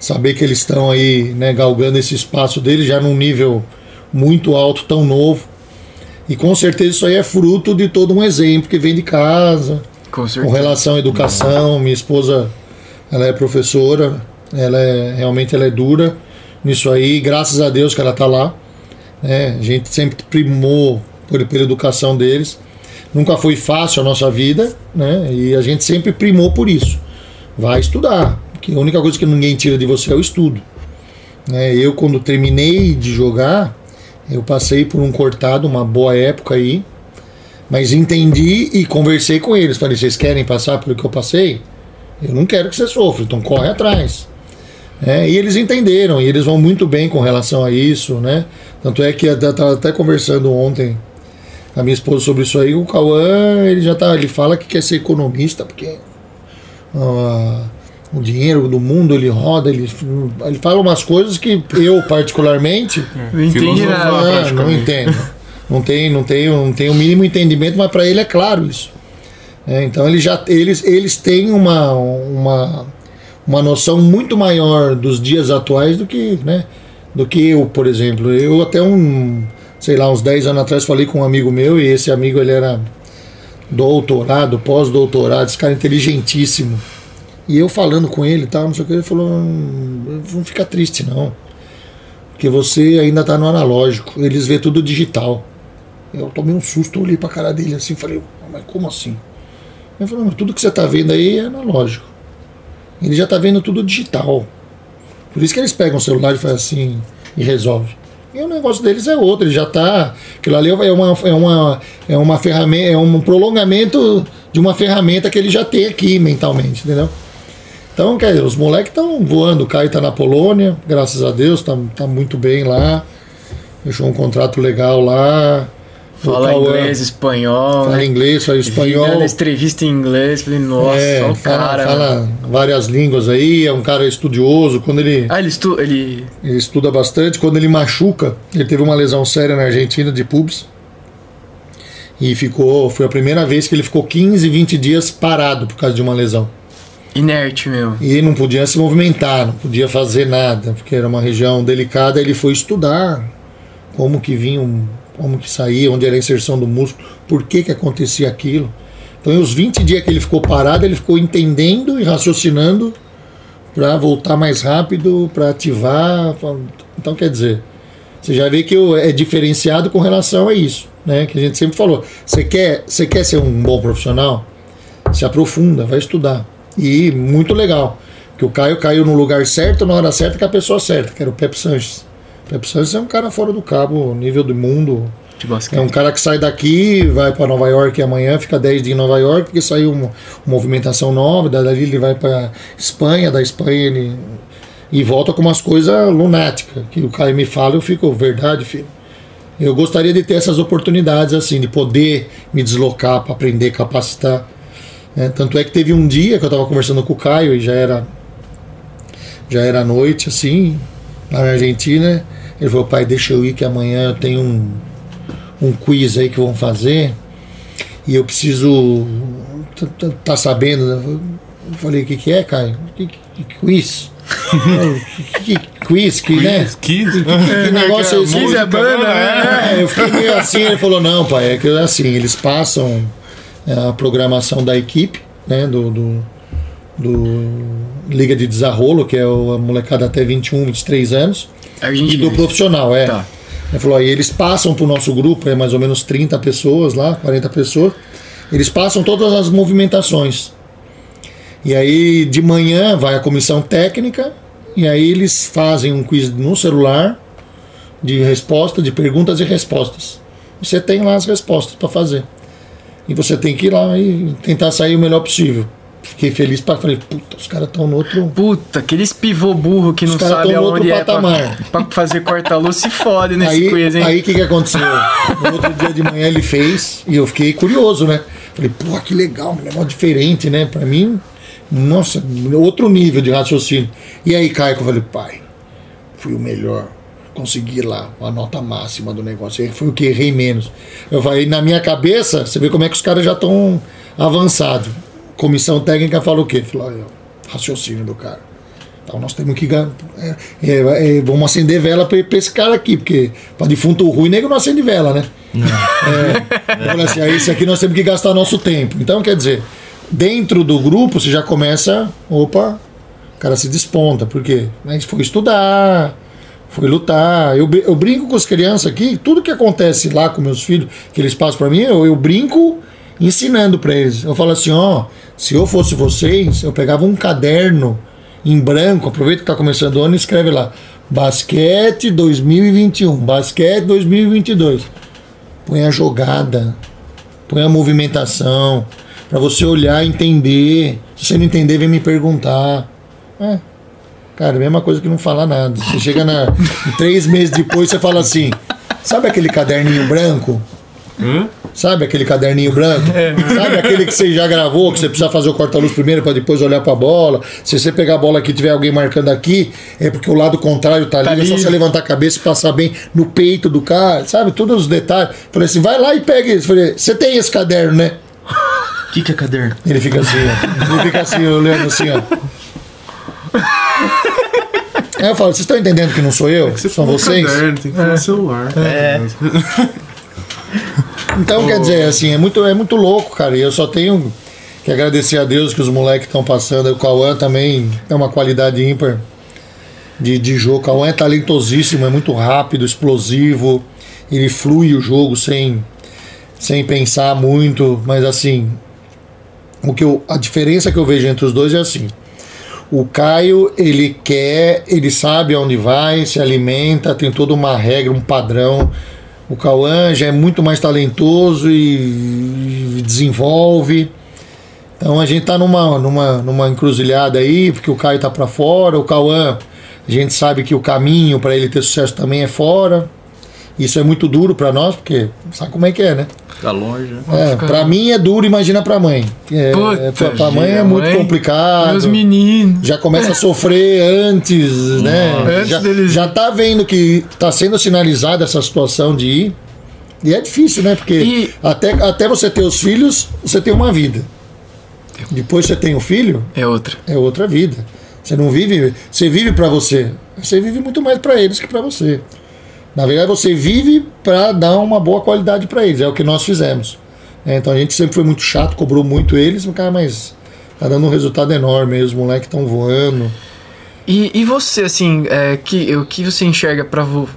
saber que eles estão aí, né, galgando esse espaço deles já num nível muito alto, tão novo. E com certeza isso aí é fruto de todo um exemplo que vem de casa, Com com relação à educação. Minha esposa, ela é professora, ela é realmente ela é dura nisso aí. Graças a Deus que ela está lá. Né? a gente sempre primou por, pela educação deles. Nunca foi fácil a nossa vida, né? E a gente sempre primou por isso. Vai estudar, porque a única coisa que ninguém tira de você é o estudo. né? Eu quando terminei de jogar, eu passei por um cortado, uma boa época aí. Mas entendi e conversei com eles. Falei, vocês querem passar pelo que eu passei? Eu não quero que você sofra, então corre atrás. É, e eles entenderam, e eles vão muito bem com relação a isso, né? Tanto é que eu estava até conversando ontem com a minha esposa sobre isso aí, o Cauã, ele já tá, ele fala que quer ser economista, porque ah, o dinheiro do mundo ele roda, ele, ele fala umas coisas que eu particularmente Não entendi nada. não praticamente. entendo. Não tem, não tem, não tem o mínimo entendimento, mas para ele é claro isso. É, então ele já, eles, eles têm uma, uma, uma noção muito maior dos dias atuais do que, né, do que eu, por exemplo. Eu até um, sei lá, uns 10 anos atrás falei com um amigo meu e esse amigo ele era doutorado, pós-doutorado, esse cara inteligentíssimo. E eu falando com ele tal, não sei o que, ele falou, "Hum, não fica triste não. Porque você ainda tá no analógico, eles vê tudo digital. Eu tomei um susto, olhei pra cara dele assim, falei, mas como assim? Ele falou, tudo que você tá vendo aí é analógico. Ele já tá vendo tudo digital. Por isso que eles pegam o celular e fazem assim e resolve. E o negócio deles é outro, ele já tá. Aquilo ali é uma, é uma, é uma ferramenta, é um prolongamento de uma ferramenta que ele já tem aqui mentalmente, entendeu? Então, quer dizer, os moleques estão voando. O Caio tá na Polônia, graças a Deus, tá, tá muito bem lá. Fechou um contrato legal lá. Fala inglês, espanhol. Fala né? inglês, fala espanhol. Dando entrevista em inglês, falei, nossa, É, o fala, cara. fala várias línguas aí, é um cara estudioso. Quando ele, Ah, ele, estu... ele. ele estuda bastante, quando ele machuca, ele teve uma lesão séria na Argentina de pubis. E ficou, foi a primeira vez que ele ficou 15, 20 dias parado por causa de uma lesão. inerte mesmo. E não podia se movimentar, não podia fazer nada, porque era uma região delicada. Ele foi estudar como que vinha, um- como que saía, onde era a inserção do músculo, por que que acontecia aquilo. Então, os 20 dias que ele ficou parado, ele ficou entendendo e raciocinando para voltar mais rápido, para ativar. Então, quer dizer, você já vê que é diferenciado com relação a isso, né? Que a gente sempre falou. Você quer, você quer ser um bom profissional? Se aprofunda, vai estudar. E muito legal. Que o Caio caiu no lugar certo, na hora certa, com a pessoa certa, que era o Pepe Sanches. Pepe Sanches é um cara fora do cabo, nível do mundo. É um cara que sai daqui, vai para Nova York amanhã, fica 10 dias em Nova York, porque saiu uma, uma movimentação nova, dali ele vai para Espanha, da Espanha ele. E volta com umas coisas lunáticas, que o Caio me fala, eu fico, verdade, filho. Eu gostaria de ter essas oportunidades, assim, de poder me deslocar para aprender, capacitar. né? Tanto é que teve um dia que eu estava conversando com o Caio e já era já era noite, assim, lá na Argentina. Ele falou, pai, deixa eu ir que amanhã eu tenho um, um quiz aí que vão fazer e eu preciso tá, tá- tá sabendo. né? Eu falei, o que, que é, Caio? Que, que- que quiz? que, que quiz, que, né? Kiss? Que negócio é esse? Kiss é banda, né? É, eu fiquei meio assim, ele falou, não, pai, é que assim, eles passam é, a programação da equipe, né, do, do, do Liga de Desarrolo, que é o- a molecada até 21, 23 anos, e do profissional, é. Tá. Ele falou, aí eles passam pro nosso grupo, é mais ou menos 30 pessoas lá, 40 pessoas, eles passam todas as movimentações. E aí de manhã vai a comissão técnica, e aí eles fazem um quiz no celular de resposta, de perguntas e respostas. Você tem lá as respostas para fazer. E você tem que ir lá e tentar sair o melhor possível. Fiquei feliz para falei, puta, os caras estão no outro. Puta, aqueles pivô burro que não caras sabe aonde é pra, patamar. pra fazer corta-luz se fode nesse Aí quiz, hein? aí o que, que aconteceu? No outro dia de manhã ele fez e eu fiquei curioso, né? Falei, pô, que legal, um negócio diferente, né? Pra mim, nossa, outro nível de raciocínio. E aí, Caio, eu falei, pai, fui o melhor. Consegui lá a nota máxima do negócio. Aí foi o que errei menos. Eu falei, na minha cabeça, você vê como é que os caras já estão avançados. Comissão técnica falou o quê? Falou, olha, raciocínio do cara. Então nós temos que. É, é, é, vamos acender vela pra, pra esse cara aqui, porque pra defunto ruim, nego não acende vela, né? É, eu falei assim, aí esse aqui nós temos que gastar nosso tempo. Então, quer dizer, dentro do grupo você já começa. Opa, o cara se desponta. Por quê? Mas foi estudar, foi lutar. Eu, eu brinco com as crianças aqui, tudo que acontece lá com meus filhos, que eles passam pra mim, eu, eu brinco ensinando pra eles. Eu falo assim, ó, se eu fosse vocês, eu pegava um caderno em branco, aproveita que tá começando o ano e escreve lá. Basquete 2021, basquete 2022. Põe a jogada, põe a movimentação, pra você olhar e entender. Se você não entender, vem me perguntar. É. Cara, mesma coisa que não falar nada. Você chega na. três meses depois, você fala assim: sabe aquele caderninho branco? Hã? Sabe aquele caderninho branco? Sabe aquele que você já gravou, que você precisa fazer o corta-luz primeiro para depois olhar para a bola? Se você pegar a bola aqui e tiver alguém marcando aqui, é porque o lado contrário tá ali, Tá é só ali. você levantar a cabeça e passar bem no peito do cara, sabe? Todos os detalhes. Falei assim, vai lá e pega isso. Falei, você tem esse caderno, né? O que, que é caderno? Ele fica assim, ó. Ele fica assim, olhando assim, ó. Aí eu falo, vocês estão entendendo que não sou eu? Você São vocês? caderno, tem que falar celular. É. Então, quer dizer, assim, é muito, é muito louco, cara. E eu só tenho que agradecer a Deus que os moleques estão passando. O Cauã também é uma qualidade ímpar de, de jogo. O Cauã é talentosíssimo, é muito rápido, explosivo. Ele flui o jogo sem, sem pensar muito. Mas, assim, o que eu, a diferença que eu vejo entre os dois é assim. O Caio, ele quer, ele sabe aonde vai, se alimenta, tem toda uma regra, um padrão. O Cauã já é muito mais talentoso e, desenvolve. Então a gente tá numa, numa, numa encruzilhada aí, porque o Caio tá para fora, o Cauã, a gente sabe que o caminho para ele ter sucesso também é fora. Isso é muito duro para nós, porque sabe como é que é, né? Tá longe, né? É, ficar- para mim é duro, imagina pra mãe. É, Puta, é, pra, pra mãe é muito mãe, complicado Meus meninos. já começa a sofrer antes, né? Antes já, deles- já tá vendo que tá sendo sinalizada essa situação de ir. E é difícil, né? Porque E- até, até você ter os filhos, você tem uma vida. Depois você tem o filho, É outra. é outra vida. Você não vive, você vive para você. Você vive muito mais para eles que para você. Na verdade, você vive para dar uma boa qualidade para eles. É o que nós fizemos. É, então a gente sempre foi muito chato, cobrou muito eles, cara, mas tá dando um resultado enorme. aí, Os moleques estão voando. E, e você, assim, é, que, o que você enxerga pra vo,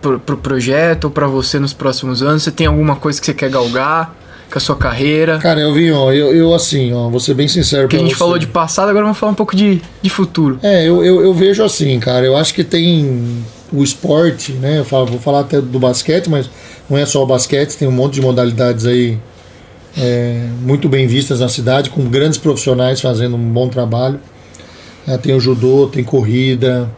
pro, pro projeto ou pra você nos próximos anos? Você tem alguma coisa que você quer galgar com a sua carreira? Cara, eu vim, ó, eu, eu assim, ó, vou ser bem sincero Porque a gente você. falou de passado, agora vamos falar um pouco de, de futuro. É, eu, eu, eu vejo assim, cara. Eu acho que tem o esporte, né? Eu falo- vou falar até do basquete, mas não é só o basquete, tem um monte de modalidades aí é, muito bem vistas na cidade, com grandes profissionais fazendo um bom trabalho. É, tem o judô, tem corrida,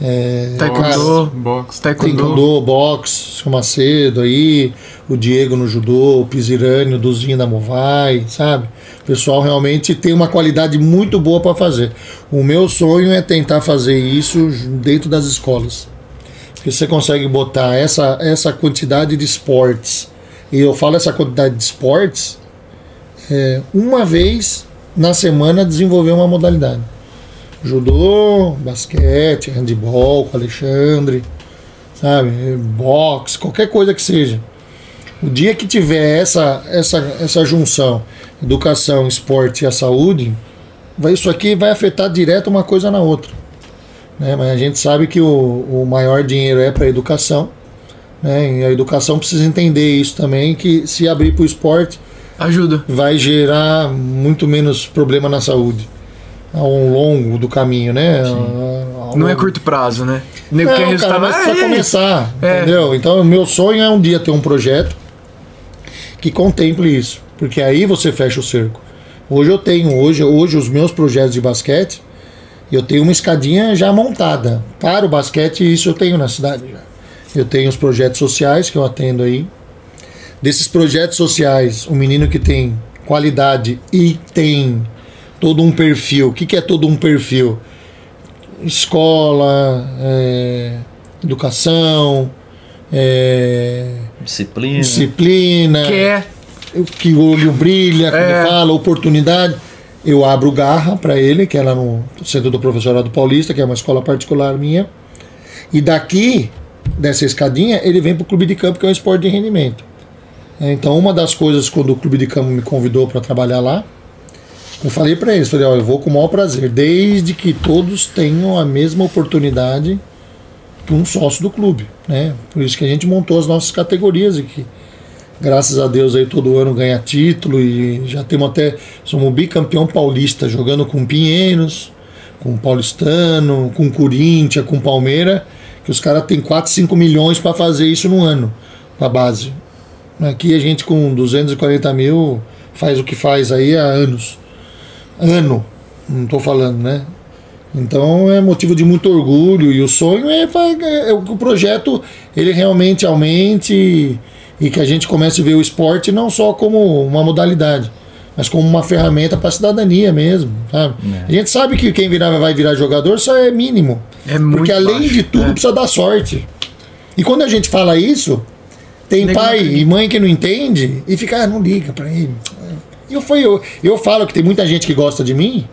é, Taekwondo. Box. Taekwondo. Taekwondo, boxe, o Macedo aí, o Diego no judô, o Pisirani, o Duzinho da Movai, sabe? O pessoal realmente tem uma qualidade muito boa para fazer. O meu sonho é tentar fazer isso dentro das escolas. Porque você consegue botar essa, essa quantidade de esportes, e eu falo essa quantidade de esportes, é, uma vez na semana desenvolver uma modalidade. Judô, basquete, handball com Alexandre, sabe? Boxe, qualquer coisa que seja. O dia que tiver essa, essa, essa junção, educação, esporte e a saúde, vai, isso aqui vai afetar direto uma coisa na outra. Né? Mas a gente sabe que o, o maior dinheiro é para a educação. Né? E a educação precisa entender isso também, que se abrir para o esporte Ajuda. vai gerar muito menos problema na saúde ao longo do caminho, né? Ao Não é curto prazo, né? Quer não, resultado. cara, mas precisa é. começar, É. entendeu? Então, o meu sonho é um dia ter um projeto que contemple isso. Porque aí você fecha o cerco. Hoje eu tenho, hoje, hoje os meus projetos de basquete, eu tenho uma escadinha já montada. Para o basquete, isso eu tenho na cidade já. Eu tenho os projetos sociais que eu atendo aí. Desses projetos sociais, o menino que tem qualidade e tem todo um perfil. O que, que é todo um perfil? Escola, é, educação, é, Disciplina. disciplina, Quer. o que o olho brilha, quando É. fala, oportunidade. Eu abro garra para ele, que lá no Centro do Professorado Paulista, que é uma escola particular minha. E daqui, dessa escadinha, ele vem para o Clube de Campo, que é um esporte de rendimento. É, Então, uma das coisas, quando o Clube de Campo me convidou para trabalhar lá, eu falei para eles, falei, eu vou com o maior prazer, desde que todos tenham a mesma oportunidade que um sócio do clube, né? Por isso que a gente montou as nossas categorias aqui. Graças a Deus aí todo ano ganha título e já temos até somos bicampeão paulista jogando com Pinheiros, com Paulistano, com Corinthians, com Palmeira, que os caras têm 4, 5 milhões para fazer isso no ano com a base. Aqui a gente com 240 mil faz o que faz aí há anos. Ano, não estou falando, né? Então é motivo de muito orgulho e o sonho é, fa- é que o projeto ele realmente aumente e, que a gente comece a ver o esporte não só como uma modalidade, mas como uma ferramenta para a cidadania mesmo, sabe? A gente sabe que quem virar, vai virar jogador só é mínimo. É muito Porque além baixo, de tudo né? precisa dar sorte. E quando a gente fala isso, tem pai e mãe que não entende e fica, ah, não liga pra ele. Eu, fui, eu, eu falo que tem muita gente que gosta de mim,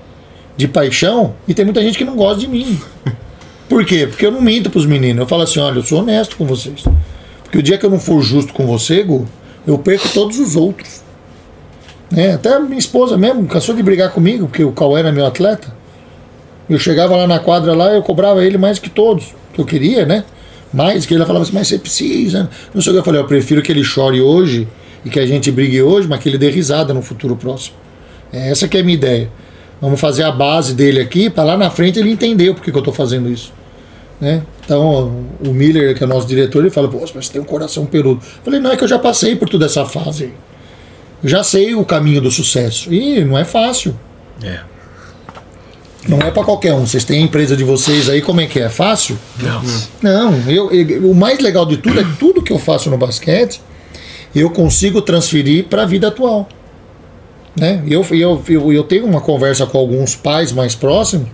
de paixão, e tem muita gente que não gosta de mim. Por quê? Porque eu não minto pros meninos. Eu falo assim, olha, eu sou honesto com vocês. Porque o dia que eu não for justo com você, Gu, eu perco todos os outros. Né? Até minha esposa mesmo cansou de brigar comigo, porque o Cauê era meu atleta. Eu chegava lá na quadra lá, eu cobrava ele mais que todos, que eu queria, né? Mais que ele falava assim, mas você precisa. Não sei o que eu falei, eu prefiro que ele chore hoje e que a gente brigue hoje, mas que ele dê risada no futuro próximo. É essa que é a minha ideia. Vamos fazer a base dele aqui, para lá na frente ele entender o porquê que eu estou fazendo isso. Né? Então, o Miller, que é o nosso diretor, ele fala, pô, mas você tem um coração peludo. Eu falei, não, é que eu já passei por toda essa fase. Eu já sei o caminho do sucesso. E não é fácil. É. Não é para qualquer um. Vocês têm a empresa de vocês aí, como é que é? Fácil? Não. Não, eu, eu- o mais legal de tudo é que tudo que eu faço no basquete eu consigo transferir para a vida atual. Né? Eu, eu, eu, eu tenho uma conversa com alguns pais mais próximos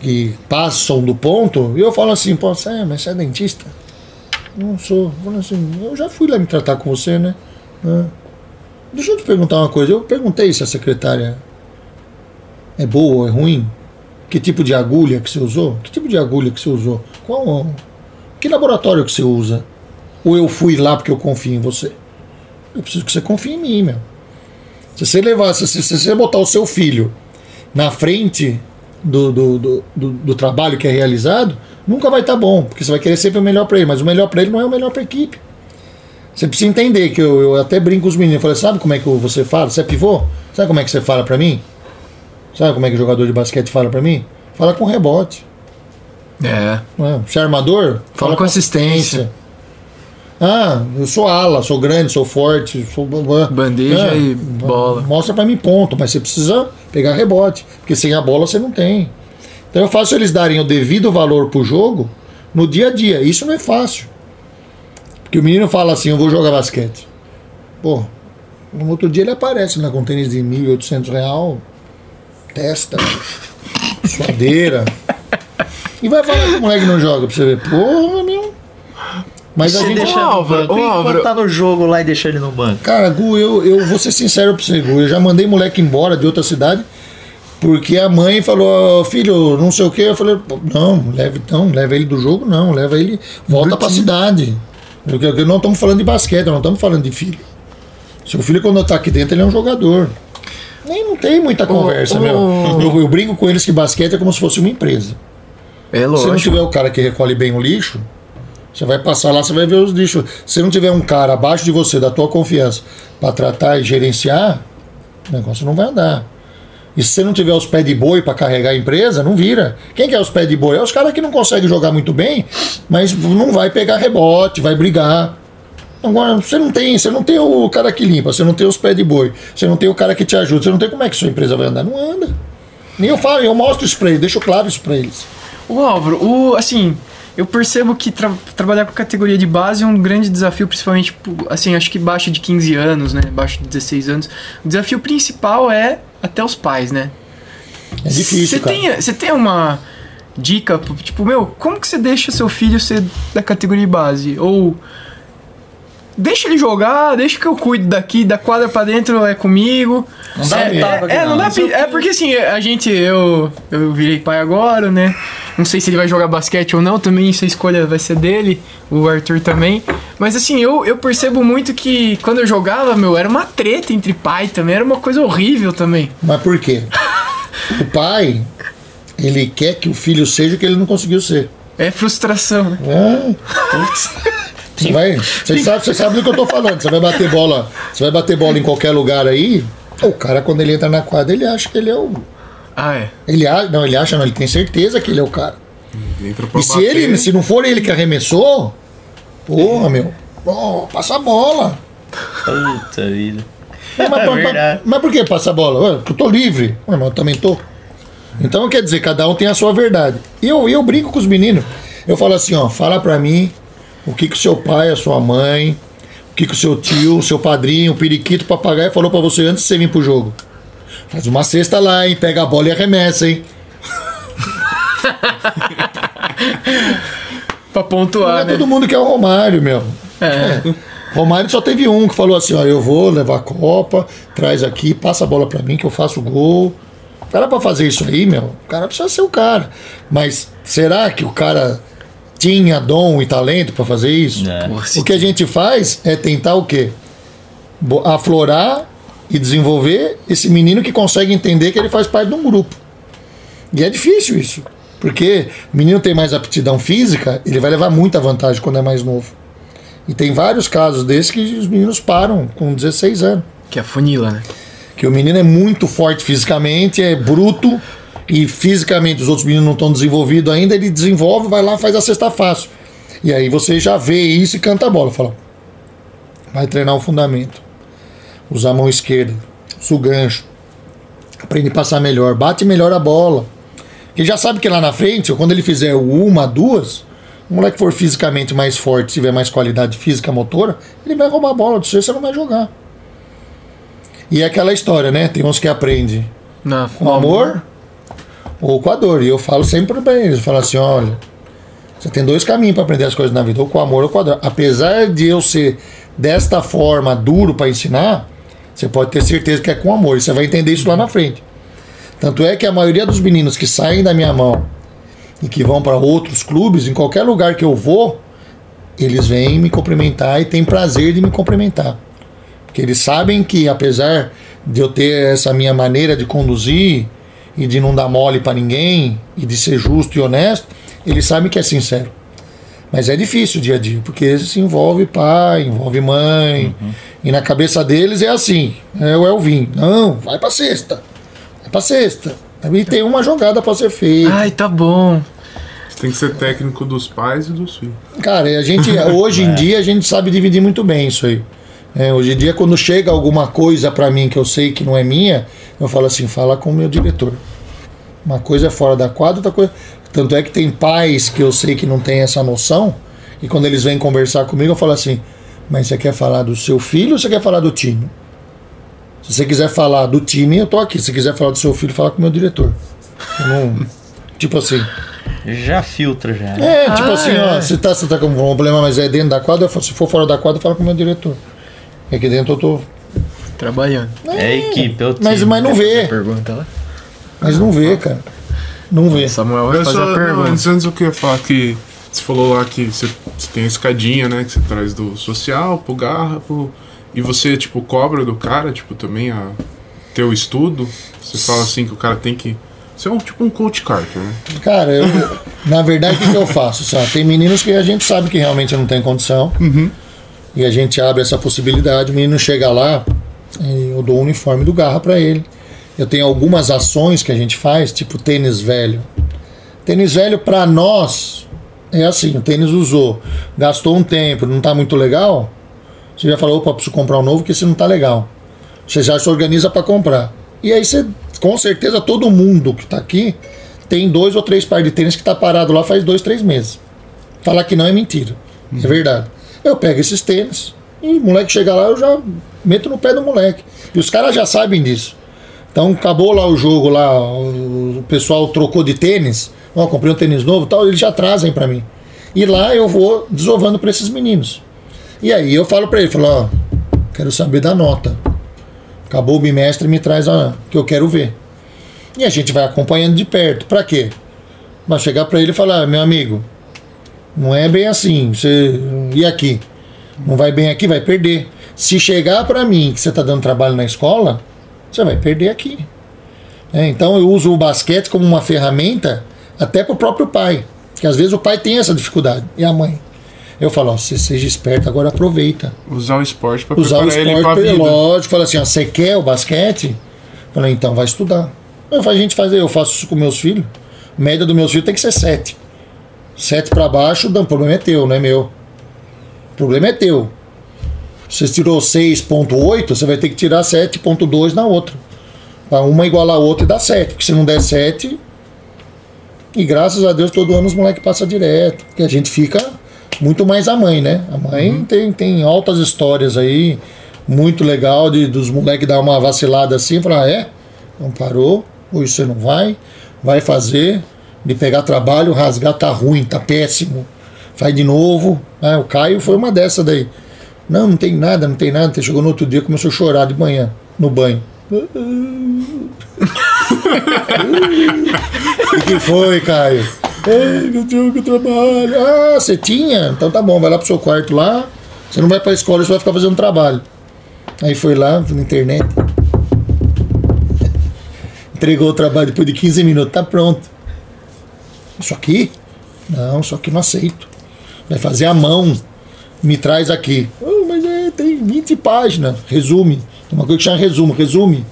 que passam do ponto e eu falo assim: Pô, você é, mas você é dentista? Não sou. Eu falo assim, eu já fui lá me tratar com você, né? Deixa eu te perguntar uma coisa. Eu perguntei se a secretária é boa é ruim. Que tipo de agulha que você usou? Que tipo de agulha que você usou? Qual, que laboratório que você usa? Ou eu fui lá porque eu confio em você? Eu preciso que você confie em mim, meu. Se você levar, se você botar o seu filho na frente do, do, do, do- trabalho que é realizado, nunca vai estar bom, porque você vai querer sempre o melhor para ele, mas o melhor para ele não é o melhor para a equipe. Você precisa entender que eu, eu até brinco com os meninos, eu falei, sabe como é que você fala? Você é pivô? Sabe como é que você fala para mim? Sabe como é que o jogador de basquete fala para mim? Fala com rebote. É. é? Se é armador, Fala com assistência. Ah, eu sou ala, sou grande, sou forte, sou. Bandeja É, e bola. Mostra pra mim ponto, mas você precisa pegar rebote, porque sem a bola você não tem. Então eu faço eles darem o devido valor pro jogo no dia a dia. Isso não é fácil. Porque o menino fala assim: eu vou jogar basquete. Pô, no outro dia ele aparece lá com tênis de 1.800 real, testa, suadeira. E vai falar que o moleque não joga pra você ver. Porra, meu. Mas a Você gente. deixa no Álvaro, ô, E Álvaro. tá no jogo lá e deixa ele no banco? Cara, Gu, eu, eu vou ser sincero pra você, Gu. Eu já mandei moleque embora de outra cidade porque a mãe falou, "Ó, filho, não sei o que. Eu falei, "Pô, não, leve então, leva ele do jogo, não, leva ele, volta Do pra time. cidade. Porque não estamos falando de basquete, não estamos falando de filho. Seu filho, quando tá aqui dentro, ele é um jogador. Nem não tem muita conversa, ô. meu. Eu, eu brinco com eles que basquete é como se fosse uma empresa. É Se não lógico. tiver o cara que recolhe bem o lixo, você vai passar lá, você vai ver os lixos. Se não tiver um cara abaixo de você, da tua confiança, para tratar e gerenciar, o negócio não vai andar. E se você não tiver os pés de boi para carregar a empresa, não vira. Quem que é os pés de boi? É os caras que não conseguem jogar muito bem, mas não vai pegar rebote, vai brigar. Agora, você não tem, você não tem o cara que limpa, você não tem os pés de boi, você não tem o cara que te ajuda, você não tem como é que sua empresa vai andar. Não anda. Nem eu falo, eu mostro isso pra eles, deixo claro isso pra eles. O Álvaro, o, assim, eu percebo que tra- trabalhar com categoria de base é um grande desafio, principalmente, assim, acho que baixo de 15 anos, né? Baixo de 16 anos. O desafio principal é até os pais, né? É difícil, Você tem, você tem uma dica, tipo, meu, como que você deixa seu filho ser da categoria de base? Ou deixa ele jogar, deixa que eu cuido daqui, da quadra pra dentro é comigo. Não dá é, é, é, não não. dá é porque assim, a gente, eu, eu virei pai agora, né? Não sei se ele vai jogar basquete ou não, também essa escolha vai ser dele, o Arthur também. Mas assim, eu, eu percebo muito que quando eu jogava, meu, era uma treta entre pai também, era uma coisa horrível também. Mas por quê? o pai, ele quer que o filho seja o que ele não conseguiu ser. É frustração, né? É. Você vai, você sabe, você sabe do que eu tô falando. Você vai bater bola, você vai bater bola em qualquer lugar aí. O cara quando ele entra na quadra, ele acha que ele é o Ah, é. ele acha, não, ele acha, não, ele tem certeza que ele é o cara. Entra pra E se bater. ele, se não for ele que arremessou, porra, meu, pô, passa a bola. Puta vida. É, mas, É mas- verdade. mas por que passa a bola? Eu tô livre. Ué, mas eu também tô. Então quer dizer, cada um tem a sua verdade. E eu, eu brinco com os meninos. Eu falo assim, ó, fala pra mim o que que o seu pai, a sua mãe, o que que o seu tio, o seu padrinho, o periquito, o papagaio falou pra você antes de você vir pro jogo. Faz uma cesta lá, hein? Pega a bola e arremessa, hein? Pra Não pontuar, é né? todo mundo que é o Romário, meu. É. Romário só teve um que falou assim, ó, eu vou levar a Copa, traz aqui, passa a bola pra mim que eu faço o gol. O cara pra fazer isso aí, meu, o cara precisa ser o cara. Mas será que o cara tinha dom e talento pra fazer isso? É. O que a gente faz é tentar o quê? Aflorar e desenvolver esse menino que consegue entender que ele faz parte de um grupo. E é difícil isso. Porque o menino tem mais aptidão física, ele vai levar muita vantagem quando é mais novo. E tem vários casos desses que os meninos param com 16 anos. Que é a funila, né? Que o menino é muito forte fisicamente, é bruto, e fisicamente os outros meninos não estão desenvolvidos ainda, ele desenvolve, vai lá faz a cesta fácil. E aí você já vê isso e canta a bola. Fala, vai treinar o fundamento. Usa a mão esquerda, usa o gancho. Aprende a passar melhor, bate melhor a bola. Porque já sabe que lá na frente, quando ele fizer uma, duas, o moleque for fisicamente mais forte, tiver mais qualidade física motora, ele vai roubar a bola do seu, você não vai jogar. E é aquela história, né? Tem uns que aprendem com amor ou com a dor. E eu falo sempre pra eles, eu falo assim, olha, você tem dois caminhos para aprender as coisas na vida, ou com amor ou com a dor. Apesar de eu ser desta forma duro para ensinar, você pode ter certeza que é com amor, e você vai entender isso lá na frente. Tanto é que a maioria dos meninos que saem da minha mão e que vão para outros clubes, em qualquer lugar que eu vou, eles vêm me cumprimentar e têm prazer de me cumprimentar. Porque eles sabem que, apesar de eu ter essa minha maneira de conduzir e de não dar mole para ninguém e de ser justo e honesto, eles sabem que é sincero. Mas é difícil o dia a dia, porque se envolve pai, envolve mãe, e na cabeça deles é assim: é o Elvin, não, vai pra sexta, vai pra sexta. E tem uma jogada para ser feita. Ai, tá bom. Você tem que ser técnico dos pais e dos filhos. Cara, a gente hoje em dia a gente sabe dividir muito bem isso aí. É, hoje em dia, quando chega alguma coisa pra mim que eu sei que não é minha, eu falo assim, fala com o meu diretor. Uma coisa é fora da quadra, outra coisa. Tanto é que tem pais que eu sei que não tem essa noção, e quando eles vêm conversar comigo, eu falo assim, mas você quer falar do seu filho ou você quer falar do time? Se você quiser falar do time, eu tô aqui. Se quiser falar do seu filho, fala com o meu diretor. Não- tipo assim. Já filtra já. É, tipo Ah, assim, é. ó, se tá, se tá com um problema, mas é dentro da quadra, se for fora da quadra, fala com o meu diretor. E aqui dentro eu tô. Trabalhando. É a equipe, é o Mas, mas não vê. Pergunta lá. Mas não vê, cara. Não vê. Samuel vai Eu fazer só, a não, pergunta. antes, antes eu queria falar que você falou lá que você, você tem a escadinha, né? Que você traz do social pro garrafa. E você, tipo, cobra do cara, tipo, também a teu estudo. Você fala assim que o cara tem que. Você é um, tipo um coach Carter, né? Cara, eu, na verdade, o que, que eu faço? Sabe? Tem meninos que a gente sabe que realmente não tem condição. E a gente abre essa possibilidade. O menino chega lá, eu dou o uniforme do garra pra ele. Eu tenho algumas ações que a gente faz, tipo tênis velho. Tênis velho pra nós é assim, o tênis usou, gastou um tempo, não tá muito legal. Você já falou, opa, preciso comprar um novo, que esse não tá legal. Você já se organiza para comprar. E aí você, com certeza, todo mundo que tá aqui tem dois ou três pares de tênis que tá parado lá faz dois, três meses. Falar que não é mentira. É verdade. Eu pego esses tênis e o moleque chega lá, eu já meto no pé do moleque. E os caras já sabem disso. Então acabou lá o jogo lá, o pessoal trocou de tênis, ó, comprei um tênis novo tal, eles já trazem para mim. E lá eu vou desovando para esses meninos. E aí eu falo para ele, falo, ó, quero saber da nota. Acabou o bimestre, me traz a que eu quero ver. E a gente vai acompanhando de perto. Para quê? Vai chegar para ele e falar, meu amigo, não é bem assim. Você e aqui, não vai bem aqui, vai perder. Se chegar para mim que você está dando trabalho na escola, você vai perder aqui. É, então eu uso o basquete como uma ferramenta até para o próprio pai, que às vezes o pai tem essa dificuldade e a mãe. Eu falo, ó, você seja esperto, agora aproveita. Usar o esporte pra Usar o preparar ele esporte pra vida. lógico, fala assim, ó, você quer o basquete? Falei, então vai estudar. Eu a gente fazer, eu faço isso com meus filhos. A média dos meus filhos tem que ser sete. Sete para baixo, não, o problema é teu, não é meu. O problema é teu. Você tirou 6.8, você vai ter que tirar 7.2 na outra. Para uma igualar a outra e dar 7. Porque se não der 7. E graças a Deus todo ano os moleques passam direto. Porque a gente fica muito mais a mãe, né? A mãe tem, tem altas histórias aí. Muito legal de, dos moleques dar uma vacilada assim. Falar, ah, é? Não parou. Hoje você não vai. Vai fazer. De pegar trabalho, rasgar tá ruim, tá péssimo. Faz de novo. Ah, o Caio foi uma dessa daí. Não, não tem nada, não tem nada. Até chegou no outro dia começou a chorar de manhã, no banho. O que foi, Caio? Ei, eu tenho que trabalho. Ah, você tinha? Então tá bom, vai lá pro seu quarto lá. Você não vai pra escola, você vai ficar fazendo trabalho. Aí foi lá, na internet. Entregou o trabalho depois de 15 minutos, tá pronto. Isso aqui? Não, isso aqui não aceito. Vai fazer a mão. Me traz aqui. Oh, mas é, tem 20 páginas. Resume. Tem uma coisa que chama resumo. Resume.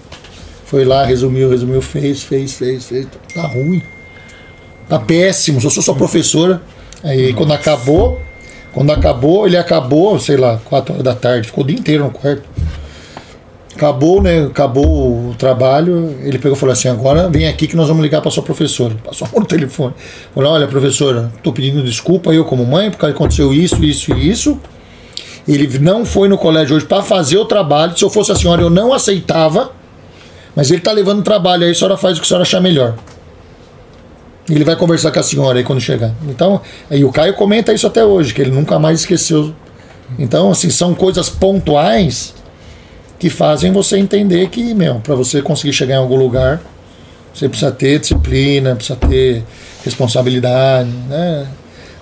Foi lá, resumiu, resumiu, fez, fez, fez, fez. Tá ruim. Tá péssimo. Eu sou sua professora. Aí quando acabou, quando acabou, ele acabou, sei lá, 4 horas da tarde. Ficou o dia inteiro no quarto. Acabou, né? Acabou trabalho. Ele pegou e falou assim: agora vem aqui que nós vamos ligar para sua professora. Passou no telefone. Falou: olha, professora, estou pedindo desculpa eu como mãe, porque aconteceu isso, isso e isso. Ele não foi no colégio hoje para fazer o trabalho. Se eu fosse a senhora, eu não aceitava. Mas ele está levando trabalho aí, a senhora faz o que a senhora achar melhor. Ele vai conversar com a senhora aí quando chegar. Então, aí o Caio comenta isso até hoje, que ele nunca mais esqueceu. Então, assim, são coisas pontuais que fazem você entender que, meu, para você conseguir chegar em algum lugar, você precisa ter disciplina, precisa ter responsabilidade, né?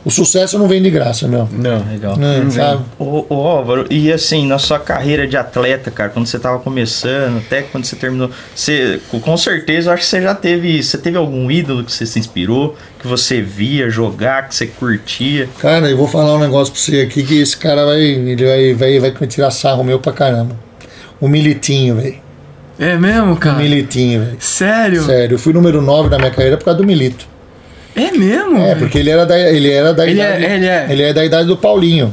O sucesso não vem de graça, meu. Não. Legal. Né, sabe? Ô, ô Álvaro, e assim, na sua carreira de atleta, cara, quando você tava começando, até quando você terminou, você, com certeza, eu acho que você já teve, você teve algum ídolo que você se inspirou, que você via jogar, que você curtia? Cara, eu vou falar um negócio pra você aqui que esse cara vai, ele vai, vai, vai me tirar sarro meu pra caramba. O Militinho, velho. É mesmo, O cara? Militinho, velho. Sério? Sério, eu fui número 9 da minha carreira por causa do Milito. É mesmo? É, velho? porque ele era da, ele era da Ele é- idade. ele é. ele é da idade do Paulinho.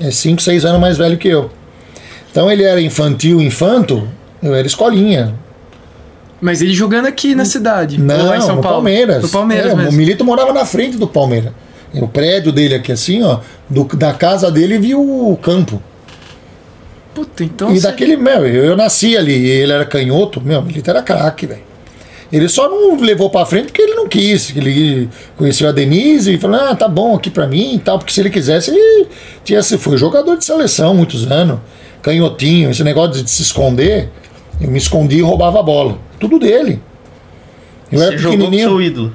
É 5, 6 anos mais velho que eu. Então ele era infantil, infanto, eu era escolinha. Mas ele jogando aqui na cidade. Não, lá em São no Paulo? Palmeiras. No Palmeiras É, mesmo. O Milito morava na frente do Palmeiras. O prédio dele aqui assim, ó, do- da casa dele viu o campo. Puta, então. e você- daquele, meu, eu, eu nasci ali, e ele era canhoto, meu, o Milito era craque, velho. Ele só não levou pra frente porque ele não quis. que Ele conheceu a Denise e falou: Ah, tá bom aqui pra mim e tal. Porque se ele quisesse, ele tinha, se foi jogador de seleção muitos anos. Canhotinho, esse negócio de se esconder. Eu me escondi e roubava a bola. Tudo dele. Eu você era jogou com pequenininho. seu ídolo.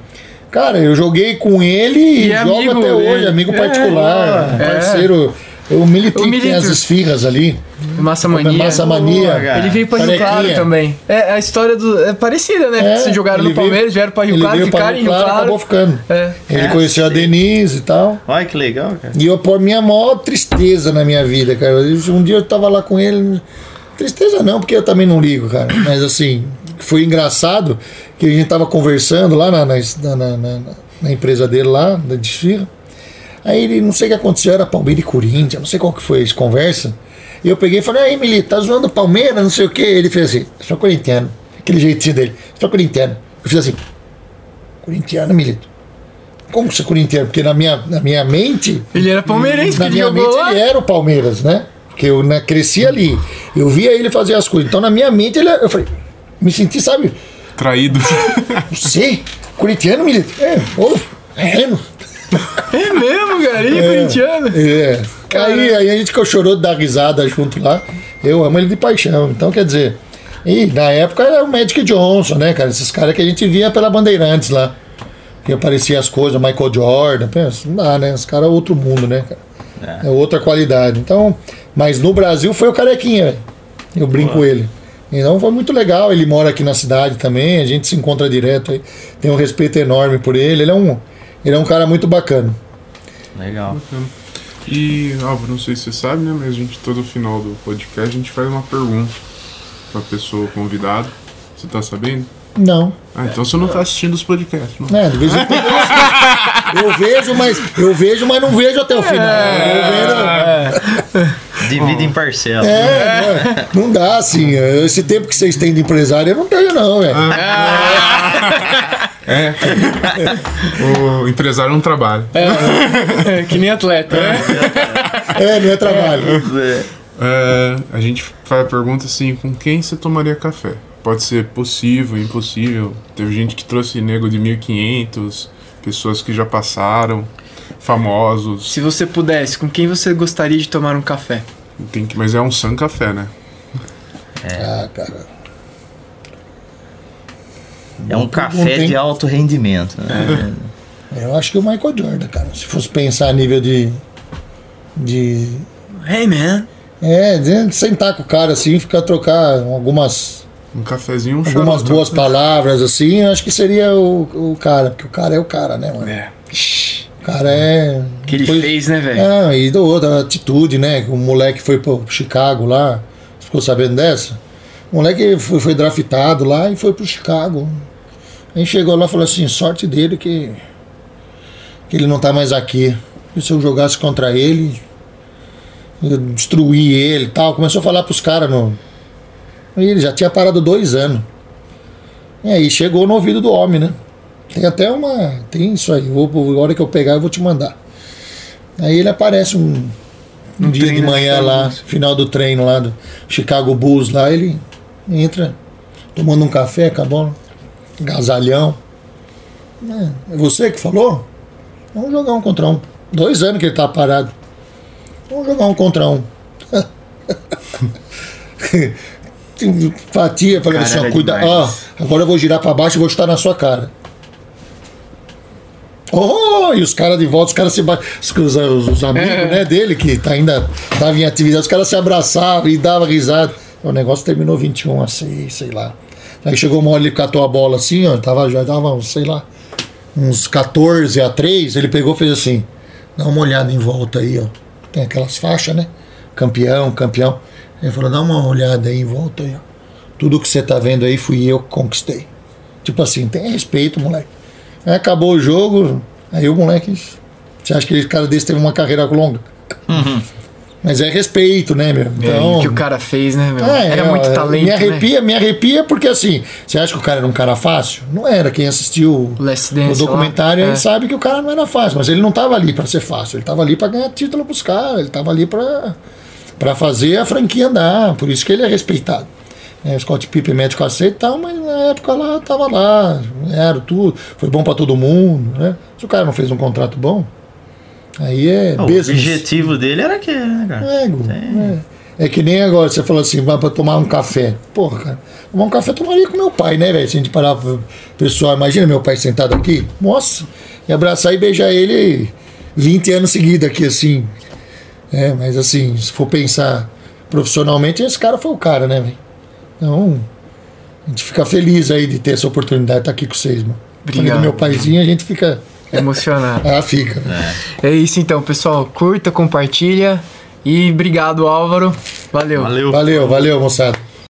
Cara, eu joguei com ele e, E é jogo amigo até hoje, amigo É, particular, é. parceiro. O Milito O que tem as esfirras ali. Massa Mania. Massa Mania. Ele veio pra Rio. Claro também. É, a história do, é parecida, né? É, Vocês jogaram no Palmeiras, veio- vieram pra Rio ele Claro, ficaram em Rio Claro. acabou ficando. É. Ele conheceu a Denise e tal. Olha que legal, cara. E eu, por minha maior tristeza na minha vida, cara. Um dia eu tava lá com ele. Tristeza não, porque eu também não ligo, cara. Mas assim, foi engraçado que a gente tava conversando lá na, na, na, na- na empresa dele lá, da desfila. Aí ele, não sei o que aconteceu, era Palmeiras e Corinthians, não sei qual que foi essa conversa. E eu peguei e falei, aí, Milito, tá zoando Palmeiras, não sei o que. Ele fez assim, sou corintiano. Aquele jeitinho dele, sou corintiano. Eu fiz assim, corintiano, Milito. Como você é corintiano? Porque na minha, na minha mente. Ele era palmeirense, Na que minha jogou mente lá. ele era o Palmeiras, né? Porque eu né, cresci ali. Eu via ele fazer as coisas. Então na minha mente ele. Eu falei, me senti, sabe? Traído. Você? Corintiano, Milito? É, ô, é, não. É mesmo, cara. Ele é corintiano. É. Aí, aí a gente chorou de dar risada junto lá. Eu amo ele de paixão. Então, quer dizer. E na época era o Magic Johnson, né, cara? Esses caras que a gente via pela Bandeirantes lá. Que aparecia as coisas, Michael Jordan. Pensa, não dá, né? Os caras é outro mundo, né, cara? É. outra qualidade. Então, mas no Brasil foi o Carequinha, velho. Eu brinco com ele. Então foi muito legal. Ele mora aqui na cidade também. A gente se encontra direto aí. Tem um respeito enorme por ele. Ele é um, ele é um cara muito bacana. Legal. E, Álvaro, não sei se você sabe, né? Mas a gente, todo final do podcast, a gente faz uma pergunta pra pessoa convidada. Você tá sabendo? Não. Ah, então você não tá assistindo os podcasts, não. É, de vez em quando eu, vejo, mas eu vejo, mas não vejo até o final. Eu vejo- Divide em parcelas. é, não, não dá assim. Esse tempo que vocês têm de empresário, eu não tenho, não, velho. É. o empresário não trabalha. É, que nem atleta, né? É, não é trabalho. É. É, a gente faz a pergunta assim: com quem você tomaria café? Pode ser possível, impossível. Teve gente que trouxe nego de 1500, pessoas que já passaram, famosos. Se você pudesse, com quem você gostaria de tomar um café? Tem que, mas é um San Café, né? Ah, cara. É um café tem- de alto rendimento. Né? Eu acho que o Michael Jordan, cara. Se fosse pensar a nível de. De. Hey, man. É, de sentar com o cara assim, ficar trocar algumas. Um cafezinho, um Algumas charuto. boas palavras assim, eu acho que seria o, o cara, porque o cara é o cara, né, mano? É. O cara é. O que ele Foi- fez, né, velho? Ah, e do outro, a atitude, né? O moleque foi pro Chicago lá. Você ficou sabendo dessa? O moleque foi, foi draftado lá e foi pro Chicago. Aí chegou lá e falou assim, sorte dele que, que ele não tá mais aqui. E se eu jogasse contra ele, eu destruir ele e tal. Começou a falar pros caras no. E ele já tinha parado dois anos. E aí chegou no ouvido do homem, né? Tem até uma. Tem isso aí. Vou, a hora que eu pegar, eu vou te mandar. Aí ele aparece um, um dia de manhã Chicago lá, Bulls. final do treino lá do Chicago Bulls lá, ele entra tomando um café com a bola, gasalhão. É, é você que falou? Vamos jogar um contra um. Dois anos que ele tá parado. Vamos jogar um contra um. Fatia, falei assim, ó, cuida, ó, agora eu vou girar pra baixo e vou chutar na sua cara. Oh, e os caras de volta, os caras se os, os, os amigos É. né, dele, que tá ainda tava em atividade, os caras se abraçavam e davam risada. O negócio terminou 21 a 6, sei lá. Aí chegou uma hora, ele catou a bola assim, ó, tava, já tava, sei lá, uns 14 a 3, ele pegou fez assim, dá uma olhada em volta aí, ó. Tem aquelas faixas, né? Campeão, campeão. Ele falou, dá uma olhada aí em volta aí, ó. Tudo que você tá vendo aí fui eu que conquistei. Tipo assim, tem respeito, moleque. Aí acabou o jogo, aí o moleque. Você acha que esse cara desse teve uma carreira longa? Mas é respeito, né, meu? É, Então, o que o cara fez, né, meu? é, Era é, muito é, talento, Me né? arrepia, me arrepia porque assim, você acha que o cara era um cara fácil? Não era. Quem assistiu O Last o Dance documentário lá, é. sabe que o cara não era fácil, mas ele não estava ali para ser fácil, ele estava ali para ganhar título pros caras, ele estava ali para para fazer a franquia andar, por isso que ele é respeitado. É, o Scott Pippen mete o cacete e tal, mas na época lá tava lá, era tudo, foi bom para todo mundo, né? Se o cara não fez um contrato bom, aí é O business. objetivo dele era aquele, né, cara? É, é. É que nem agora, você falou assim, vai pra tomar um café. Porra, cara, tomar um café eu tomaria com meu pai, né, velho? Se a gente parar pessoal, imagina meu pai sentado aqui, nossa, e abraçar e beijar ele 20 anos seguidos aqui, assim. É, mas assim, se for pensar profissionalmente, esse cara foi o cara, né, velho? Então, a gente fica feliz aí de ter essa oportunidade de estar aqui com vocês, mano. Falei Obrigado. do meu paizinho, a gente fica. Emocionado. Ah, fica. né? É isso então, pessoal. Curta, compartilha. E obrigado, Álvaro. Valeu. Valeu. Valeu, valeu, moçada.